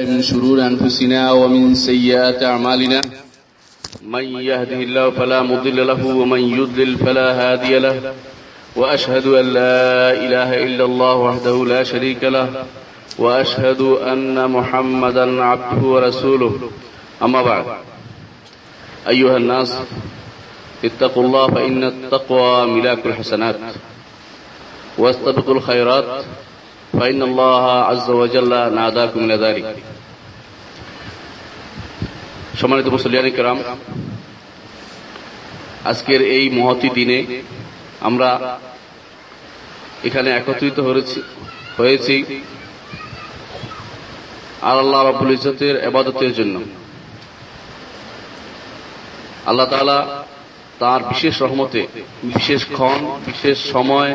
من شرور أنفسنا ومن سيئات أعمالنا. من يهده الله فلا مضل له ومن يضلل فلا هادي له. وأشهد أن لا إله إلا الله وحده لا شريك له. وأشهد أن محمدا عبده ورسوله. أما بعد. أيها الناس اتقوا الله فإن التقوى ملاك الحسنات. واستبقوا الخيرات. فإن الله عز وجل ناداكم إلى ذلك সম্মানিত মুসলিয়ানি কেরাম আজকের এই মহতি দিনে আমরা এখানে একত্রিত হয়েছি আর আল্লাহ রাবুল ইজতের এবাদতের জন্য আল্লাহ তালা তার বিশেষ রহমতে বিশেষ ক্ষণ বিশেষ সময়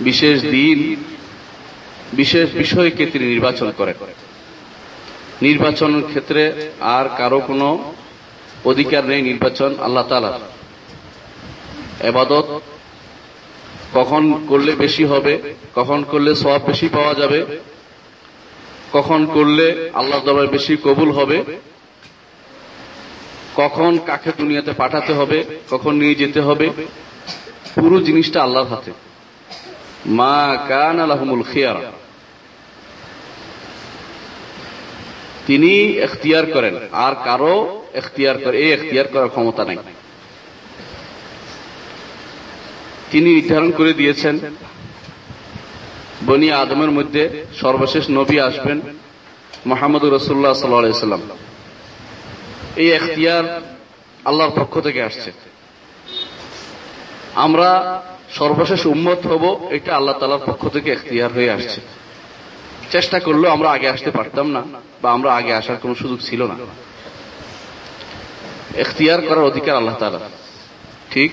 বিশেষ দিন বিশেষ বিষয়কে তিনি নির্বাচন করে নির্বাচনের ক্ষেত্রে আর কারও কোনো অধিকার নেই নির্বাচন আল্লাহ তালা এবাদত কখন করলে বেশি হবে, কখন করলে সব বেশি পাওয়া যাবে, কখন করলে আল্লাহ দরবার বেশি কবুল হবে, কখন কাকে দুনিয়াতে পাঠাতে হবে, কখন নিয়ে যেতে হবে, পুরো জিনিসটা আল্লাহর হাতে। মা কান আলহমুল খিয়ার। তিনি এখতিয়ার করেন। আর কারও এখতিয়ার করে এই এখতিয়ার করার ক্ষমতা নাই। তিনি নির্ধারণ করে দিয়েছেন, বনি আদমের মধ্যে সর্বশেষ নবী আসবেন মোহাম্মদ রসুল্লাহ সাল্লাম এই এখতিয়ার আল্লাহর পক্ষ থেকে আসছে। আমরা সর্বশেষ উম্মত হব, এটা আল্লাহ তালার পক্ষ থেকে এখতিয়ার হয়ে আসছে। চেষ্টা করলেও আমরা আগে আসতে পারতাম না, বা আমরা আগে আসার কোন সুযোগ ছিল না। এখতিয়ার করার অধিকার আল্লাহ তালা ঠিক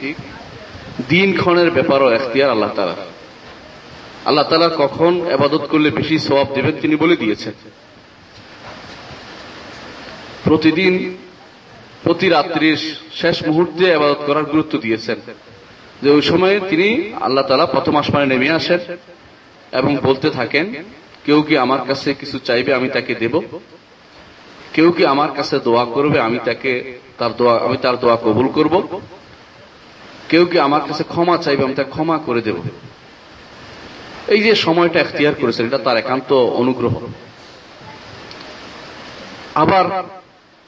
দিন ক্ষণের ব্যাপারও এখতিয়ার আল্লাহ তালা আল্লাহ তালা কখন আবাদত করলে বেশি সবাব দেবেন তিনি বলে দিয়েছেন। প্রতিদিন, প্রতি রাত্রির শেষ মুহূর্তে আবাদত করার গুরুত্ব দিয়েছেন। যে ওই সময়ে তিনি আল্লাহ তালা প্রথম আসমানে নেমে আসেন এবং বলতে থাকেন কেউ কি আমার কাছে কিছু চাইবে, আমি তাকে দেব? কেউ কি আমার কাছে দোয়া করবে, আমি তাকে তার দোয়া, আমি তার দোয়া কবুল করব? কেউ কি আমার কাছে ক্ষমা চাইবে, আমি তাকে ক্ষমা করে দেব? এই যে সময়টা এখতিয়ার করেছেন, এটা তার একান্ত অনুগ্রহ। আবার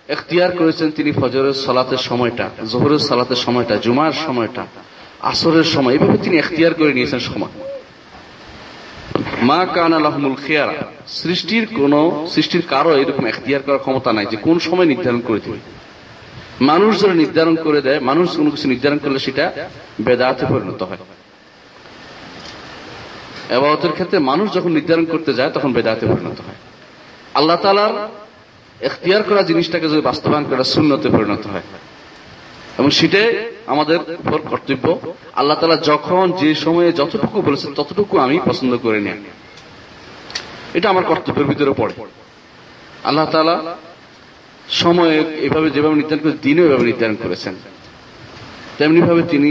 এখতিয়ার করেছেন তিনি ফজরের সালাতের সময়টা, জোহরের সালাতের সময়টা, জুমার সময়টা, আসরের সময়, এভাবে তিনি এখতিয়ার করে নিয়েছেন সময়। মা কান আলহমুল খেয়ারা, সৃষ্টির কোন, সৃষ্টির কারও এরকম এখতিয়ার করার ক্ষমতা নাই যে কোন সময় নির্ধারণ করে দিবে। মানুষ যারা নির্ধারণ করে দেয়, মানুষ কোনো কিছু নির্ধারণ করলে সেটা বেদাতে পরিণত হয়। এবাদতের ক্ষেত্রে মানুষ যখন নির্ধারণ করতে যায়, তখন বেদাতে পরিণত হয়। আল্লাহ তালার এখতিয়ার করা জিনিসটাকে যদি বাস্তবায়ন করা শূন্যতে পরিণত হয়, এবং সেটাই আমাদের উপর কর্তব্য। আল্লাহ তালা যখন যে সময়ে যতটুকু বলেছেন, ততটুকু আমি পছন্দ করে নিই এটা আমার কর্তব্যের ভিতরে পড়ে। আল্লাহ তালা সময়ে এভাবে যেভাবে নির্ধারণ করেছেন, দিনও এভাবে নির্ধারণ করেছেন। তেমনি ভাবে তিনি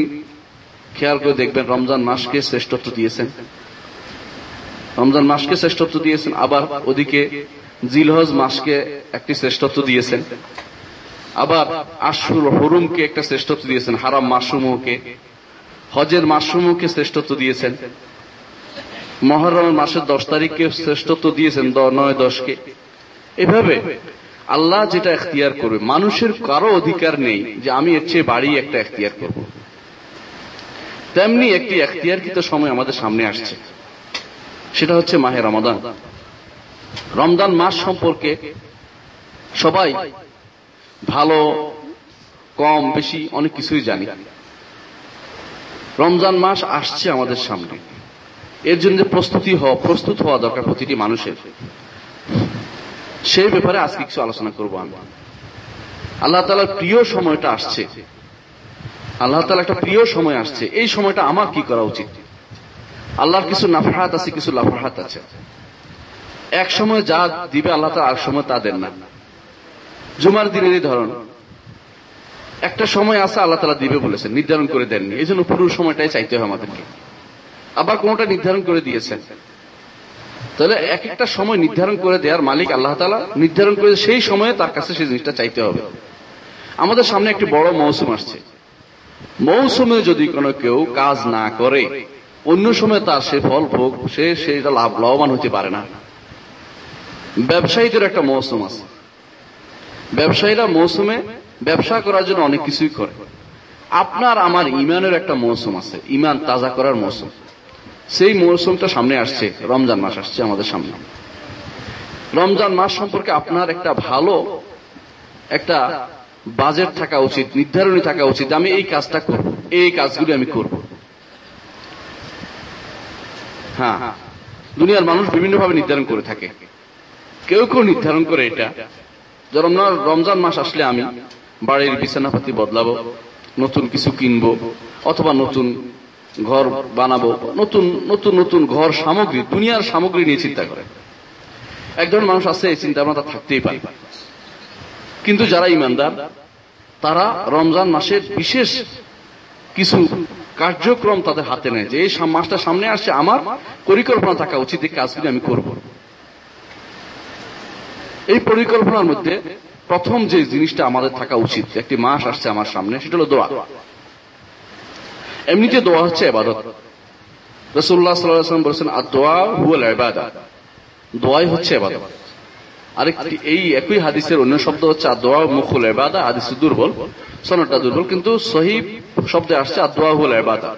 খেয়াল করে দেখবেন, রমজান মাসকে শ্রেষ্ঠত্ব দিয়েছেন। রমজান মাসকে শ্রেষ্ঠত্ব দিয়েছেন, আবার ওদিকে জিলহজ মাসকে একটি শ্রেষ্ঠত্ব দিয়েছেন। আবার আশুর হরুমকে একটা শ্রেষ্ঠত্ব দিয়েছেন, হারাম মাসুমকে হজের মাসুমকে শ্রেষ্ঠত্ব দিয়েছেন। মহরমের মাসের দশ তারিখকে শ্রেষ্ঠত্ব দিয়েছেন নয় দশকে। এভাবে আল্লাহ যেটা এখতিয়ার করবে, মানুষের কারও অধিকার নেই যে আমি এর চেয়ে বাড়ি একটা এখতিয়ার করব। তেমনি একটি এখতিয়ারকৃত সময় আমাদের সামনে আসছে। সেটা হচ্ছে মাহে রমাদান। রমজান মাস সম্পর্কে সবাই ভালো, কম, বেশি, অনেক কিছুই জানি। রমজান মাস আসছে আমাদের সামনে। এর জন্য প্রস্তুতি হওয়া প্রস্তুত হওয়া দরকার প্রতিটি মানুষের। সেই ব্যাপারে আজকে কিছু আলোচনা করব আমি। আল্লাহ তালার প্রিয় সময়টা আসছে। আল্লাহ তালা একটা প্রিয় সময় আসছে। এই সময়টা আমার কি করা উচিত? আল্লাহর কিছু নাফাহাত আছে, কিছু লাফাহাত আছে। এক সময় যা দিবে আল্লাহ তালা আর সময় তা দেন না। জুমার দিনেরই ধরন। একটা সময় আছে আল্লাহ তালা দিবে বলেছেন, নির্ধারণ করে দেননি। এই জন্য পুরো সময়টাই চাইতে হয় আমাদেরকে। আবার কোনটা নির্ধারণ করে দিয়েছেন। তাহলে এক একটা সময় নির্ধারণ করে দেওয়ার মালিক আল্লাহ তালা, নির্ধারণ করে সেই সময়ে তার কাছে সেই জিনিসটা চাইতে হবে। আমাদের সামনে একটি বড় মৌসুম আসছে। মৌসুমে যদি কোনো কেউ কাজ না করে, অন্য সময় তার সে ফল ভোগ, সে সেটা লাভ, লাভবান হতে পারে না। ব্যবসায়ীদের একটা মৌসুম আছে। ব্যবসায়ীরা মৌসুমে ব্যবসা করার জন্য অনেক কিছুই করে। আপনার, আমার ইমানের একটা মৌসুম আছে। ইমান তাজা করার মৌসুম। সেই মৌসুমটা সামনে আসছে। রমজান মাস আসছে আমাদের সামনে। রমজান মাস সম্পর্কে আপনার একটা ভালো, একটা বাজেট থাকা উচিত, নির্ধারণী থাকা উচিত আমি এই কাজটা করব, এই কাজগুলি আমি করব। হ্যাঁ দুনিয়ার মানুষ বিভিন্নভাবে নির্ধারণ করে থাকে। কেউ কেউ নির্ধারণ করে এটা। যেমন রমজান মাস আসলে আমি বাড়ির বিছানাপাতি বদলাবো, নতুন কিছু কিনবো, অথবা নতুন ঘর বানাবো, নতুন নতুন নতুন ঘর সামগ্রী, দুনিয়ার সামগ্রী নিয়ে চিন্তা করে। এক ধরনের মানুষ আছে, এই চিন্তা ভাবনা থাকতেই পারে। কিন্তু যারা ইমানদার, তারা রমজান মাসের বিশেষ কিছু কার্যক্রম তাদের হাতে নেয় যে, এই মাসটা সামনে আসছে, আমার পরিকল্পনা থাকা উচিত, এই কাজগুলি আমি করব। এই পরিকল্পনার মধ্যে প্রথম যে জিনিসটা আমাদের থাকা উচিত, একটি মাস আসছে আমার সামনে, সেটা হলো দোয়া। এমনিতে দোয়া হচ্ছে এবাদত। রসুল্লাহ সাল্লাম বলেছেন দোয়া হুয়াল এবাদা দোয়াই হচ্ছে এবাদত। আরেকটি, এই একই হাদিসের অন্য শব্দ হচ্ছে আদোয়া মুখুল এবাদা হাদিস দুর্বল, সনদটা দুর্বল, কিন্তু সহি শব্দে আসছে আদোয়া হুল এবাদা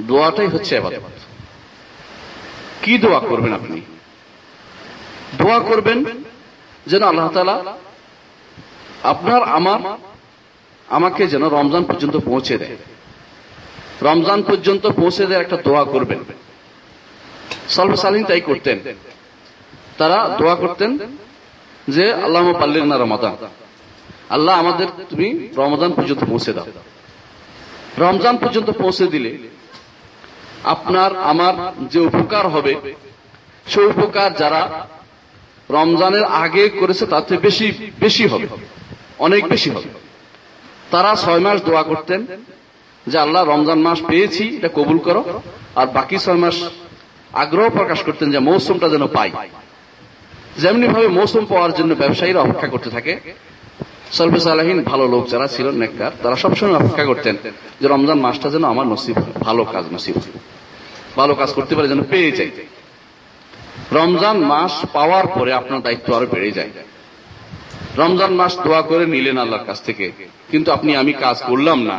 দোয়াটাই হচ্ছে এবাদত। কি দোয়া করবেন আপনি? দোয়া করবেন যেন আল্লাহ তালা আপনার, আমার, আমাকে যেন রমজান পর্যন্ত পৌঁছে দেয়। রমজান পর্যন্ত পৌঁছে দেয় একটা দোয়া করবেন। সলফ সালিন তাই করতেন। তারা দোয়া করতেন যে আল্লাহ পাল্লেন না রমাদান। আল্লাহ আমাদের তুমি রমজান পর্যন্ত পৌঁছে দাও। রমজান পর্যন্ত পৌঁছে দিলে আপনার, আমার যে উপকার হবে, সে উপকার যারা রমজানের আগে করেছে, তার থেকে বেশি বেশি হবে। অনেক বেশি হবে। তারা ছয় মাস দোয়া করতেন যে, আল্লাহ, রমজান মাস পেয়েছি, এটা কবুল করো। আর বাকি ছয় মাস আগ্রহ প্রকাশ করতেন যে, মৌসুমটা যেন পাই। যেমনি ভাবে মৌসুম পাওয়ার জন্য ব্যবসায়ীরা অপেক্ষা করতে থাকে। সলফে সালাহীন ভালো লোক যারা ছিলেন, নেককার, তারা সবসময় অপেক্ষা করতেন যে, রমজান মাসটা যেন আমার নসিব, ভালো কাজ নসিব, ভালো কাজ করতে পারে, যেন পেয়ে যাই। রমজান মাস পাওয়ার পরে আপনার দায়িত্ব আরও বেড়ে যায়। রমজান মাস দোয়া করে নিলেন আল্লাহর কাছ থেকে, কিন্তু আপনি আমি কাজ করলাম না।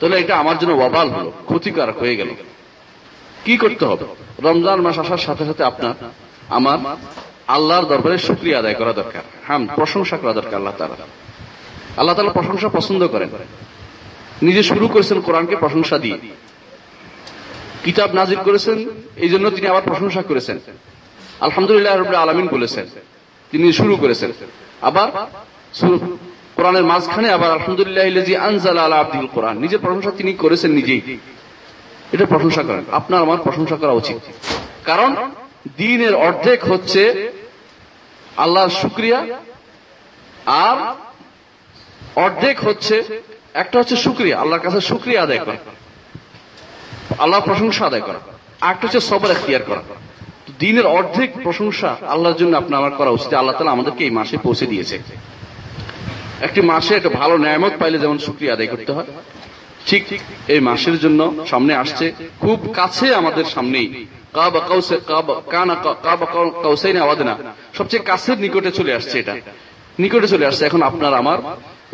তাহলে এটা আমার জন্য ওয়াবাল হলো, ক্ষতিকারক হয়ে গেল। কি করতে হবে? রমজান মাস আসার সাথে সাথে আপনার, আমার আল্লাহর দরবারে শুক্রিয়া আদায় করা দরকার। হ্যাঁ প্রশংসা করা দরকার আল্লাহ তালা আল্লাহ তালা প্রশংসা পছন্দ করেন। নিজে শুরু করেছেন কোরআনকে প্রশংসা দিয়ে। কিতাব নাজির করেছেন এই জন্য তিনি আবার প্রশংসা করেছেন। আলহামদুলিল্লাহ রবিল্লা আলমিন বলেছেন। তিনি শুরু করেছেন। আবার কোরআনের মাঝখানে আবার আলহামদুলিল্লাহ আনজাল আলা আব্দুল কোরআন। নিজের প্রশংসা তিনি করেছেন নিজেই। এটা প্রশংসা করেন। আপনার আমার প্রশংসা করা উচিত। কারণ দিনের অর্ধেক হচ্ছে আল্লাহর শুক্রিয়া আর অর্ধেক হচ্ছে একটা হচ্ছে শুক্রিয়া, আল্লাহর কাছে শুক্রিয়া আদায় করা। আল্লাহ প্রশংসা আদায় করা। আরেকটা হচ্ছে সবর এখতিয়ার করা। দিনের অর্ধেক প্রশংসা আল্লাহর জন্য আপনার আমার করা উচিত। আল্লাহ তালা আমাদেরকে এই মাসে পৌঁছে দিয়েছে। একটি মাসে একটা ভালো ন্যায়ামত পাইলে যেমন শুক্রিয়া আদায় করতে হয়, ঠিক এই মাসের জন্য সামনে আসছে। খুব কাছে আমাদের সামনেই। সবচেয়ে কাছের নিকটে চলে আসছে এটা। নিকটে চলে আসছে। এখন আপনার আমার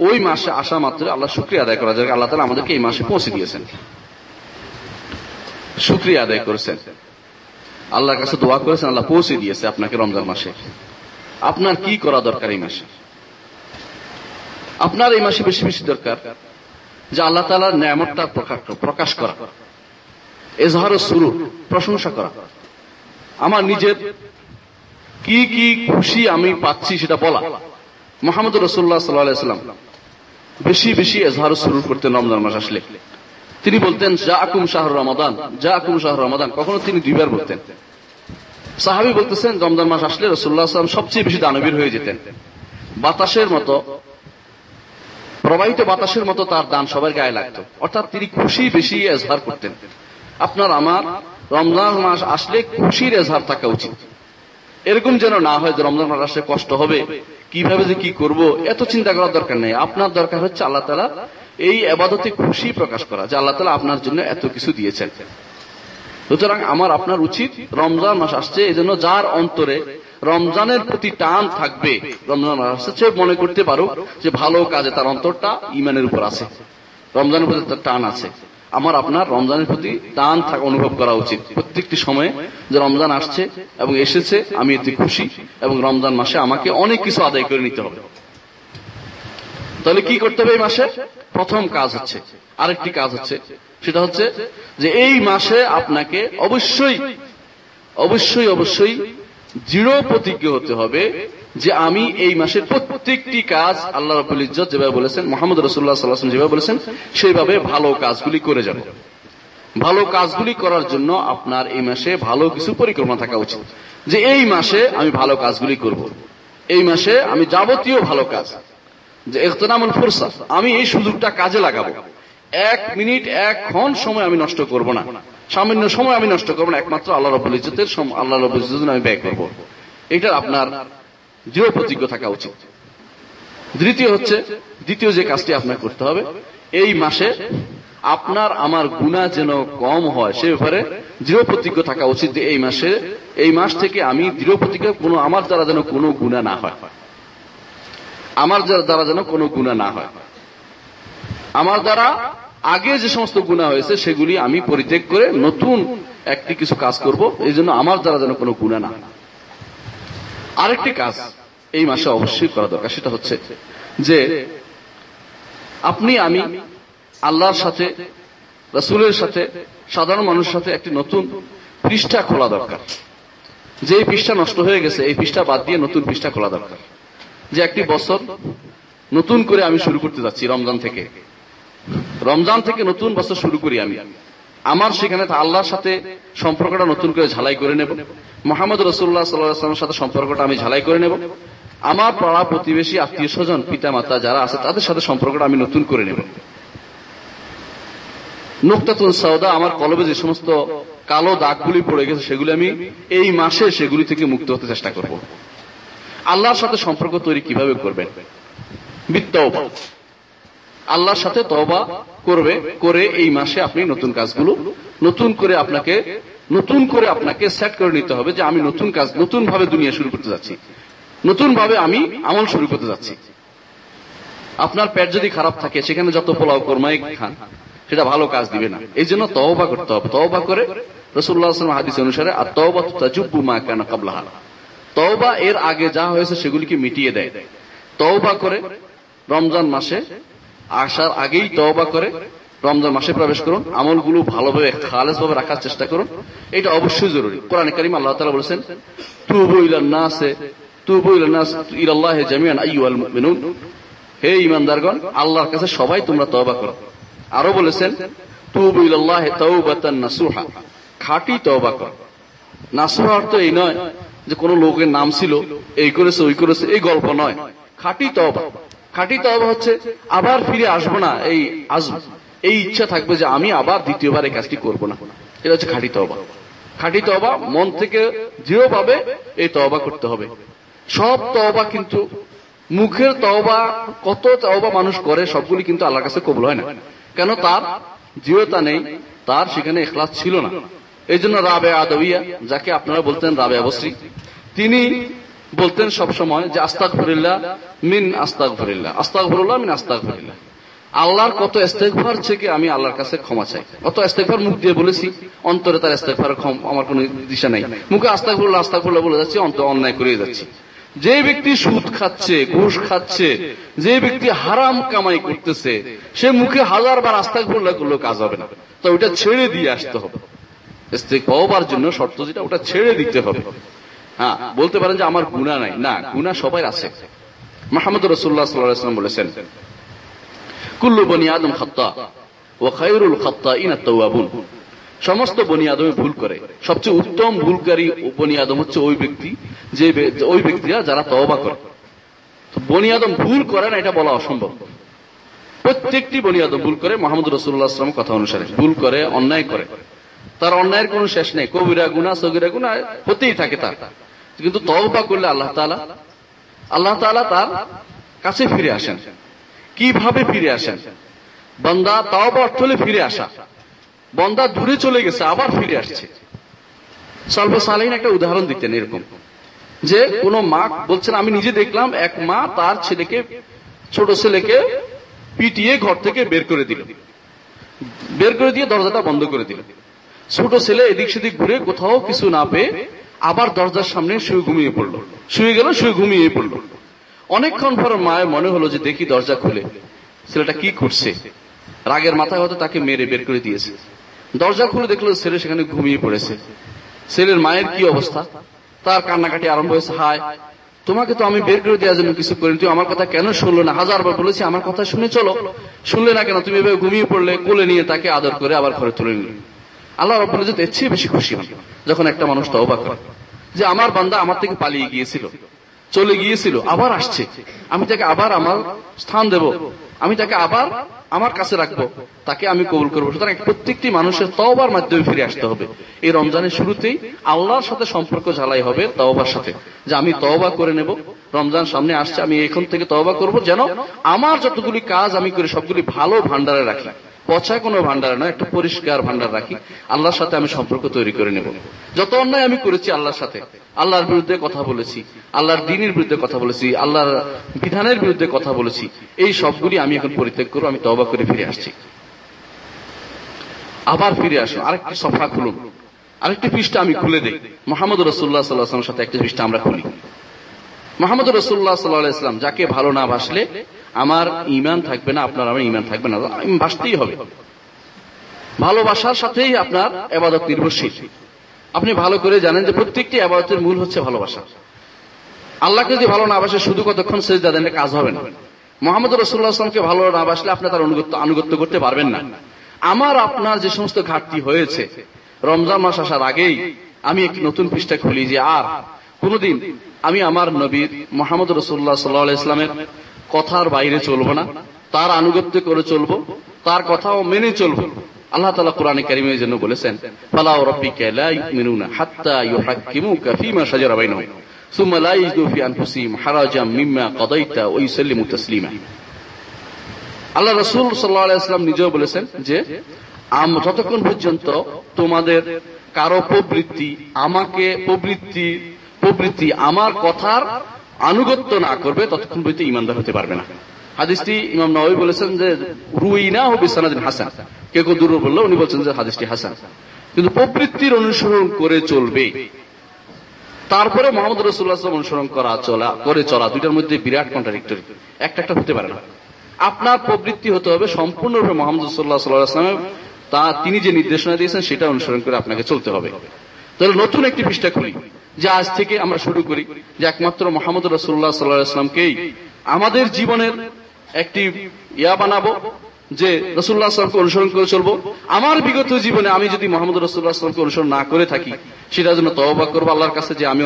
ওই মাসে আসা মাত্র আল্লাহ শুক্রিয়া আদায় করা যায় আল্লাহ তালা আমাদেরকে এই মাসে পৌঁছে দিয়েছেন। শুক্রিয়া আদায় করেছেন। আল্লাহর কাছে দোয়া করেছেন, আল্লাহ পৌঁছে দিয়েছে আপনাকে রমজান মাসে। আপনার কি করা দরকার এই মাসে? আপনার এই মাসে বেশি বেশি দরকার যে আল্লাহ তালার ন্যামতটা প্রকাশ করা এজহার শুরু প্রশংসা করা। আমার নিজের কি কি খুশি আমি পাচ্ছি সেটা বলা। মোহাম্মদ রসুল্লাহ সাল্লাম বেশি বেশি এজহার শুরু করতে রমজান মাস আসলে। তিনি বলতেন যা আকুম শাহ রমাদান যা আকুম শাহ রমাদান। কখনো তিনি দুইবার বলতেন। সাহাবি বলতেছেন, রমজান মাস আসলে রসুল্লাহ আসলাম সবচেয়ে বেশি দানবীর হয়ে যেতেন। বাতাসের মতো, প্রবাহিত বাতাসের মতো তার দান সবার গায়ে লাগত। অর্থাৎ তিনি খুশি বেশি এজহার করতেন। আপনার, আমার, রমজান মাস আসলে খুশির এজহার থাকা উচিত। এরকম যেন না হয় যে রমজান মাস আসলে কষ্ট হবে, কীভাবে যে কি করব, এত চিন্তা করার দরকার নেই। আপনার দরকার হচ্ছে আল্লাহ তালা এই আবাদতে খুশি প্রকাশ করা, যে আল্লাহ তালা আপনার জন্য এত কিছু দিয়েছেন। সুতরাং আমার আপনার উচিত রমজান মাস আসছে, এই জন্য যার অন্তরে রমজানের প্রতি টান থাকবে, রমজান মাস আসছে মনে করতে পারো যে ভালো কাজে তার অন্তরটা ইমানের উপর আছে, রমজানের প্রতি তার টান আছে। আমার আপনার রমজানের প্রতি টান থাকা, অনুভব করা উচিত। প্রত্যেকটি সময়ে যে রমজান আসছে এবং এসেছে, আমি এতে খুশি এবং রমজান মাসে আমাকে অনেক কিছু আদায় করে নিতে হবে। তাহলে কি করতে হবে এই মাসে? প্রথম কাজ হচ্ছে, আরেকটি কাজ হচ্ছে, সেটা হচ্ছে যে এই মাসে আপনাকে অবশ্যই অবশ্যই অবশ্যই দৃঢ় প্রতিজ্ঞ হতে হবে যে আমি এই মাসের প্রত্যেকটি কাজ আল্লাহ রবুল ইজ্জত যেভাবে বলেছেন, মোহাম্মদ রসুল্লাহ সাল্লাহ যেভাবে বলেছেন, সেইভাবে ভালো কাজগুলি করে যাব। ভালো কাজগুলি করার জন্য আপনার এই মাসে ভালো কিছু পরিকল্পনা থাকা উচিত। যে এই মাসে আমি ভালো কাজগুলি করব। এই মাসে আমি যাবতীয় ভালো কাজ। যে এখতনামুল ফুরসা আমি এই সুযোগটা কাজে লাগাবো। এক মিনিট, এক ক্ষণ সময় আমি নষ্ট করব না। সামান্য সময় আমি নষ্ট করব না, একমাত্র আল্লাহ রবুল ইজ্জতের আল্লাহ রবুল ইজ্জত আমি ব্যয় করব। এটা আপনার দৃঢ় প্রতিজ্ঞ থাকা উচিত। দ্বিতীয় হচ্ছে, দ্বিতীয় যে কাজটি আপনার করতে হবে, এই মাসে আপনার আমার গুণা যেন কম হয়, সে ব্যাপারে দৃঢ় প্রতিজ্ঞ থাকা উচিত যে এই মাসে, এই মাস থেকে আমি দৃঢ় প্রতিজ্ঞ, কোনো আমার দ্বারা যেন কোনো গুণা না হয়। আমার দ্বারা যেন কোনো গুণা না হয়। আমার দ্বারা আগে যে সমস্ত গুণা হয়েছে, সেগুলি আমি পরিত্যাগ করে নতুন একটি কিছু কাজ করব। এই জন্য আমার দ্বারা যেন কোনো গুণা না আরেকটি কাজ এই মাসে অবশ্যই করা দরকার, সেটা হচ্ছে যে আপনি, আমি আল্লাহর সাথে, রসুলের সাথে, সাধারণ মানুষের সাথে একটি নতুন পৃষ্ঠা খোলা দরকার। যে পৃষ্ঠা নষ্ট হয়ে গেছে, এই পৃষ্ঠা বাদ দিয়ে নতুন পৃষ্ঠা খোলা দরকার। যে একটি বছর নতুন করে আমি শুরু করতে যাচ্ছি রমজান থেকে। রমজান থেকে নতুন বছর শুরু করি আমি। আমার সেখানে আল্লাহর সাথে সম্পর্কটা নতুন করে ঝালাই করে নেব। মোহাম্মদ রসুল্লাহ সাল্লাহামের সাথে সম্পর্কটা আমি ঝালাই করে নেব। আমার পাড়া প্রতিবেশী, আত্মীয় স্বজন পিতা মাতা যারা আছে, তাদের সাথে সম্পর্কটা আমি নতুন করে নেব। নুক্তাতুল সৌদা আমার কলবে যে সমস্ত কালো দাগগুলি পড়ে গেছে, সেগুলি আমি এই মাসে সেগুলি থেকে মুক্ত হতে চেষ্টা করব। আল্লাহর সাথে সম্পর্ক তৈরি কীভাবে করবেন আল্লাহর সাথে তবা করবে, করে এই মাসে আপনি নতুন কাজগুলো, নতুন করে আপনাকে, নতুন করে আপনাকে সেট করে নিতে হবে যে আমি নতুন কাজ নতুন ভাবে দুনিয়া শুরু করতে যাচ্ছি। নতুন ভাবে আমি আমল শুরু করতে যাচ্ছি। আপনার পেট যদি খারাপ থাকে, সেখানে যত পোলাও, কর্মাই খান, সেটা ভালো কাজ দিবে না। এই জন্য তওবা করতে হবে। তওবা করে রসুল্লাহ হাদিস অনুসারে আর তওবা তাজুব্বু মা কানা কাবলাহা। তওবা এর আগে যা হয়েছে সেগুলিকে মিটিয়ে দেয়। তওবা করে রমজান মাসে আসার আগেই তওবা করে রমজান মাসে প্রবেশ করুন। আমলগুলো ভালোভাবে খালেজ ভাবে রাখার চেষ্টা করুন। এটা অবশ্যই জরুরি। কোরআন করিম আল্লাহ তালা বলেছেন, তুবু ইলান্নাসে তুবু ইলান্নাস ইলাল্লাহ জামিয়ান আইয়ুহাল মুমিনুন। হে ইমানদারগণ আল্লাহর কাছে সবাই তোমরা তওবা করো। আরও বলেছেন, তুবু ইলাল্লাহ তাওবাতান নাসুহা। খাঁটি তওবা কর। নাসুহা অর্থ এই নয় যে কোন লোকের নাম ছিল, এই করেছে, ওই করেছে, এই গল্প নয়। খাঁটি তওবা। খাঁটি তওবা হচ্ছে, আবার ফিরে আসব না, এই আসব এই ইচ্ছা থাকবে যে আমি আবার দ্বিতীয়বার এই কাজটি করব না। এটা হচ্ছে খাঁটি তওবা। খাঁটি তওবা মন থেকে দৃঢ়ভাবে এই তওবা করতে হবে। সব তওবা কিন্তু, মুখের তওবা, কত তওবা মানুষ করে, সবগুলি কিন্তু আল্লাহর কাছে কবুল হয় না। কেন? তার দৃঢ়তা নেই, তার সেখানে এখলাস ছিল না। এই জন্য রাবে আদবিয়া, যাকে আপনারা বলতেন রাবে অবশ্রী তিনি বলতেন সব সময় যে আস্তাক ভরিল্লা মিন আস্তাক ভরিল্লা আস্তাক ভরুল্লাহ মিন আস্তাক ভরিল্লা আল্লাহর কত ইস্তেকভার থেকে আমি আল্লাহর কাছে ক্ষমা চাই? কত ইস্তেকভার মুখ দিয়ে বলেছি, অন্তরে তার ইস্তেকভার আমার কোন দিশা নাই। মুখে আস্তাক ভরুল্লাহ আস্তাক ভরুল্লাহ বলে যাচ্ছি, অন্তর অন্যায় করে যাচ্ছি। যে ব্যক্তি সুদ খাচ্ছে, ঘুষ খাচ্ছে, যে ব্যক্তি হারাম কামাই করতেছে, সে মুখে হাজার বার আস্তাক ভরুল্লাহ করলেও কাজ হবে না। তো ওইটা ছেড়ে দিয়ে আসতে হবে। পাওয়ার জন্য শর্ত যেটা, ওটা ছেড়ে দিতে হবে। হ্যাঁ বলতে পারেন যে আমার গুণা নাই। না গুণা সবাই আছে। মাহমুদ রসুল্লাহ সাল্লাম বলেছেন, কুল্লু বনি আদম খাত্তা ও খায়রুল খাত্তা ইনা তৌয়াবুন সমস্ত বনি আদমে ভুল করে। সবচেয়ে উত্তম ভুলকারী বনি আদম হচ্ছে ওই ব্যক্তি, যে ওই ব্যক্তিরা যারা তওবা করে। বনি আদম ভুল করে না, এটা বলা অসম্ভব। প্রত্যেকটি বনি আদম ভুল করে, মোহাম্মদ রসুল্লাহ আসলাম কথা অনুসারে। ভুল করে, অন্যায় করে। তার অন্যায়ের কোন শেষ নেই। কবিরা গুণা সগিরা গুণা হতেই থাকে তার। কিন্তু তওবা করলে আল্লাহ তাআলা আল্লাহ তাআলা তার কাছে ফিরে আসেন। কীভাবে ফিরে আসেন? বন্দা তওবা অর্থ ফিরে আসা। বন্দা দূরে চলে গেছে, আবার ফিরে আসছে। সলভ সালাইন একটা উদাহরণ দিতেন এরকম। যে কোন মা বলছেন, আমি নিজে দেখলাম এক মা তার ছেলেকে, ছোট ছেলেকে পিটিয়ে ঘর থেকে বের করে দিল। বের করে দিয়ে দরজাটা বন্ধ করে দিল। ছোট ছেলে এদিক সেদিক ঘুরে কোথাও কিছু না পেয়ে আবার দরজার সামনে শুয়ে ঘুমিয়ে পড়ল। শুয়ে গেল, শুয়ে ঘুমিয়ে পড়ল। অনেকক্ষণ পর মায়ের মনে হলো যে দেখি দরজা খুলে। ছেলেটা কি করছে? রাগের মাথায় হয়তো তাকে মেরে বের করে দিয়েছে। দরজা খুলে দেখল ছেলে সেখানে ঘুমিয়ে পড়েছে। ছেলের মায়ের কি অবস্থা? তার কান্নাকাটি আরম্ভ হয়েছে, হায়, তোমাকে তো আমি বের করে দেওয়ার জন্য কিছু করিনি। তুমি আমার কথা কেন শুনলো না? হাজারবার বলেছি, আমার কথা শুনে চলো। শুনলে না কেন? তুমি এভাবে ঘুমিয়ে পড়লে, কোলে নিয়ে তাকে আদর করে আবার ঘরে তুলে নিলে। আল্লাহ রব্বুল ইজ্জত এর চেয়ে বেশি খুশি হন, যখন একটা মানুষ তওবা করে যে আমার বান্দা আমার থেকে পালিয়ে গিয়েছিল, চলে গিয়েছিল, আবার আসছে, আমি তাকে আবার আমার স্থান দেব, আমি তাকে আবার আমার কাছে রাখব, তাকে আমি কবুল করব। সুতরাং প্রত্যেকটি মানুষের তওবার মাধ্যমে ফিরে আসতে হবে। এই রমজানের শুরুতেই আল্লাহর সাথে সম্পর্ক ঝালাই হবে তওবার সাথে, যে আমি তওবা করে নেব রমজান সামনে আসছে, আমি এখন থেকে তওবা করব যেন আমার যতগুলি কাজ আমি করি সবগুলি ভালো ভান্ডারে রাখি। পচা কোনো ভান্ডারে নয়, একটা পরিষ্কার ভান্ডার রাখি। আল্লাহর সাথে আমি সম্পর্ক তৈরি করে নেব। যত অন্যায় আমি করেছি আল্লাহর সাথে, আল্লাহর বিরুদ্ধে কথা বলেছি, আল্লাহর দিনের বিরুদ্ধে কথা বলেছি, আল্লাহর বিধানের বিরুদ্ধে কথা বলেছি, এই সবগুলি আমি এখন পরিত্যাগ করব, আমি তবা করে ফিরে আসছি। আবার ফিরে আসুন আরেকটি সফা খুলুন। আরেকটি পৃষ্ঠা আমি খুলে দেই। মোহাম্মদ রসুল্লাহ সাল্লাহামের সাথে একটি পৃষ্ঠা আমরা খুলি। মোহাম্মদ রসুল্লাহ সাল্লাহ ইসলাম যাকে ভালো না ভাসলে আমার ইমান থাকবে না, আপনার আমার ইমান থাকবে না। বাসতেই হবে। ভালোবাসার সাথেই আপনার এবাদত নির্ভরশীল। আপনি ভালো করে জানেন যে প্রত্যেকটি আবাদতের মূল হচ্ছে ভালোবাসা। আল্লাহকে যদি ভালো না বাসে, শুধু কতক্ষণ শেষ দেন কাজ হবে না। মোহাম্মদ রসুল্লাহ আসলামকে ভালো না বাসলে আপনি তার অনুগত্য আনুগত্য করতে পারবেন না। আমার, আপনার যে সমস্ত ঘাটতি হয়েছে, রমজান মাস আসার আগেই আমি একটি নতুন পৃষ্ঠা খুলি যে, আর কোনদিন আমি আমার নবীর মোহাম্মদ রসুল্লাহ সাল্লাহ ইসলামের কথার বাইরে চলবো না। তার আনুগত্য করে চলবো, তার কথাও মেনে চলবো। আল্লাহ তালা কোরআনে কারিমের জন্য বলেছেন ইউমিনুনা হাত্তা হারাজাম মিম্মা কাদাইতা ওয়া আল্লাহ রাসূল সাল্লাল্লাহু নিজেও বলেছেন যে, আম, যতক্ষণ পর্যন্ত তোমাদের কারও প্রবৃত্তি আমাকে প্রবৃত্তি প্রবৃত্তি আমার কথার আনুগত্য না করবে, ততক্ষণ পর্যন্ত ইমানদার হতে পারবে না। হাদিসটি ইমাম নবী বলেছেন যে রুইনা ও বিসানাদিন হাসান। কেউ কেউ দূর বলল উনি বলছেন যে, হাদিসটি হাসান। কিন্তু প্রবৃত্তির অনুসরণ করে চলবে। তারপরে মোহাম্মদ রসুল্লাহ অনুসরণ করা, চলা, করে চলা, দুইটার মধ্যে বিরাট কন্ট্রাডিক্টরি একটা একটা হতে পারে না। আপনার প্রবৃত্তি হতে হবে সম্পূর্ণরূপে মোহাম্মদ রসুল্লাহ সাল্লাহামের তা তিনি যে নির্দেশনা দিয়েছেন, সেটা অনুসরণ করে আপনাকে চলতে হবে। তাহলে নতুন একটি পৃষ্ঠা খুলি। যে আজ থেকে আমরা শুরু করি। যে একমাত্র মোহাম্মদ রসুল্লাহ সাল্লাহ ইসলামকেই আমাদের জীবনের একটি ইয়া বানাবো, যে রসুল্লাহ আসলামকে অনুসরণ করে চলবো। আমার বিগত জীবনে আমি যদি মোহাম্মদ রসুল্লাহ আসলামকে অনুসরণ না করে থাকি, সেটার জন্য তহবা করব আল্লাহর কাছে যে আমি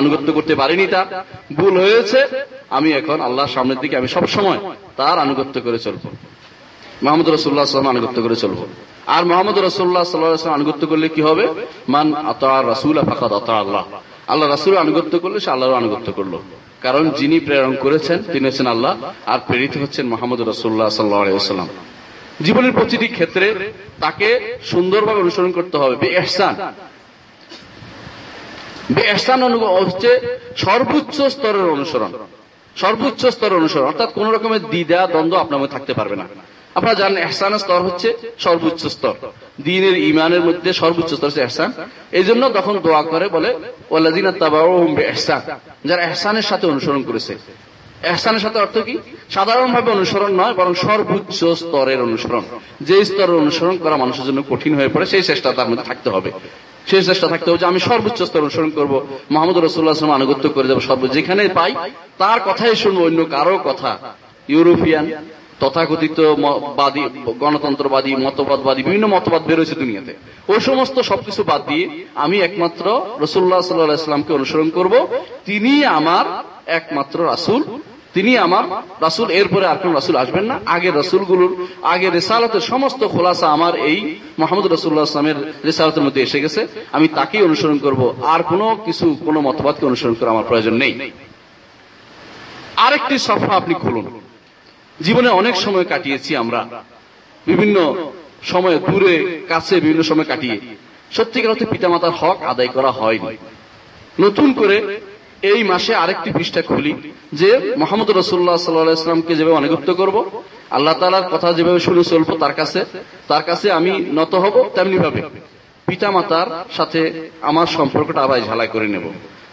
আনুগত্য করতে পারিনি তা ভুল হয়েছে। আমি এখন আল্লাহর সামনের দিকে আমি সব সময় তার আনুগত্য করে চলবো। মোহাম্মদ রসুল্লাহ আসলাম আনুগত্য করে চলবো। আর মোহাম্মদ রসুল্লাহ সাল্লাহ আনুগত্য করলে কি হবে? মান আতার রাসুল ফাকাদ আতা আল্লাহ। আল্লাহ রাসুল আনুগত্য করলে সে আল্লাহর আনুগত্য করল। কারণ যিনি প্রেরণ করেছেন, তিনি হচ্ছেন আল্লাহ, আর প্রেরিত হচ্ছেন মোহাম্মদ রসুল্লাহ সাল্লাম জীবনের প্রতিটি ক্ষেত্রে তাকে সুন্দরভাবে অনুসরণ করতে হবে বে এহসান বে হচ্ছে সর্বোচ্চ স্তরের অনুসরণ। সর্বোচ্চ স্তরের অনুসরণ। অর্থাৎ কোন রকমের দ্বিধা, দ্বন্দ্ব আপনার মধ্যে থাকতে পারবে না। আপনারা জানেন এহসানের স্তর হচ্ছে সর্বোচ্চ স্তর। দিনের ইমানের মধ্যে সর্বোচ্চ স্তর হচ্ছে এহসান। এই জন্য তখন দোয়া করে, বলে এহসান যারা এহসানের সাথে অনুসরণ করেছে। এহসানের সাথে অর্থ কি? সাধারণভাবে অনুসরণ নয়, বরং সর্বোচ্চ স্তরের অনুসরণ। যে স্তরের অনুসরণ করা মানুষের জন্য কঠিন হয়ে পড়ে, সেই চেষ্টা তার মধ্যে থাকতে হবে। সেই চেষ্টা থাকতে হবে যে, আমি সর্বোচ্চ স্তর অনুসরণ করব। মোহাম্মদ রসুল্লাহ আনুগত্য করে যাব সর্ব যেখানে পাই, তার কথাই শুনব, অন্য কারও কথা। ইউরোপিয়ান তথাকথিত বাদী, গণতন্ত্রবাদী, মতবাদবাদী, বিভিন্ন মতবাদ বেরোয়েছে দুনিয়াতে। ওই সমস্ত সবকিছু বাদ দিয়ে আমি একমাত্র রসুল্লাহ সাল্লাহ ইসলামকে অনুসরণ করব। তিনি আমার একমাত্র রাসুল। তিনি আমার রাসুল। এরপরে আর কোন রাসুল আসবেন না। আগের রাসুলগুলোর আগে রেসালতের সমস্ত খোলাসা আমার এই মোহাম্মদ রসুল্লাহ আসলামের রেসালতের মধ্যে এসে গেছে। আমি তাকেই অনুসরণ করব। আর কোনো কিছু, কোনো মতবাদকে অনুসরণ করা আমার প্রয়োজন নেই। আরেকটি সফা আপনি খুলুন। জীবনে অনেক সময় কাটিয়েছি আমরা। বিভিন্ন সময় দূরে, কাছে বিভিন্ন সময় কাটিয়ে। সত্যিকার অর্থে পিতামাতার হক আদায় করা হয়নি। নতুন করে এই মাসে আরেকটি পৃষ্ঠা খুলি যে মোহাম্মদ রসুল্লাহ সাল্লাহামকে যেভাবে অনেকত্ব করব, আল্লাহ তালার কথা যেভাবে শুনে চলবো তার কাছে তার কাছে আমি নত হব তেমনি ভাবে পিতা মাতার সাথে আমার সম্পর্কটা আবার ঝালাই করে নেব।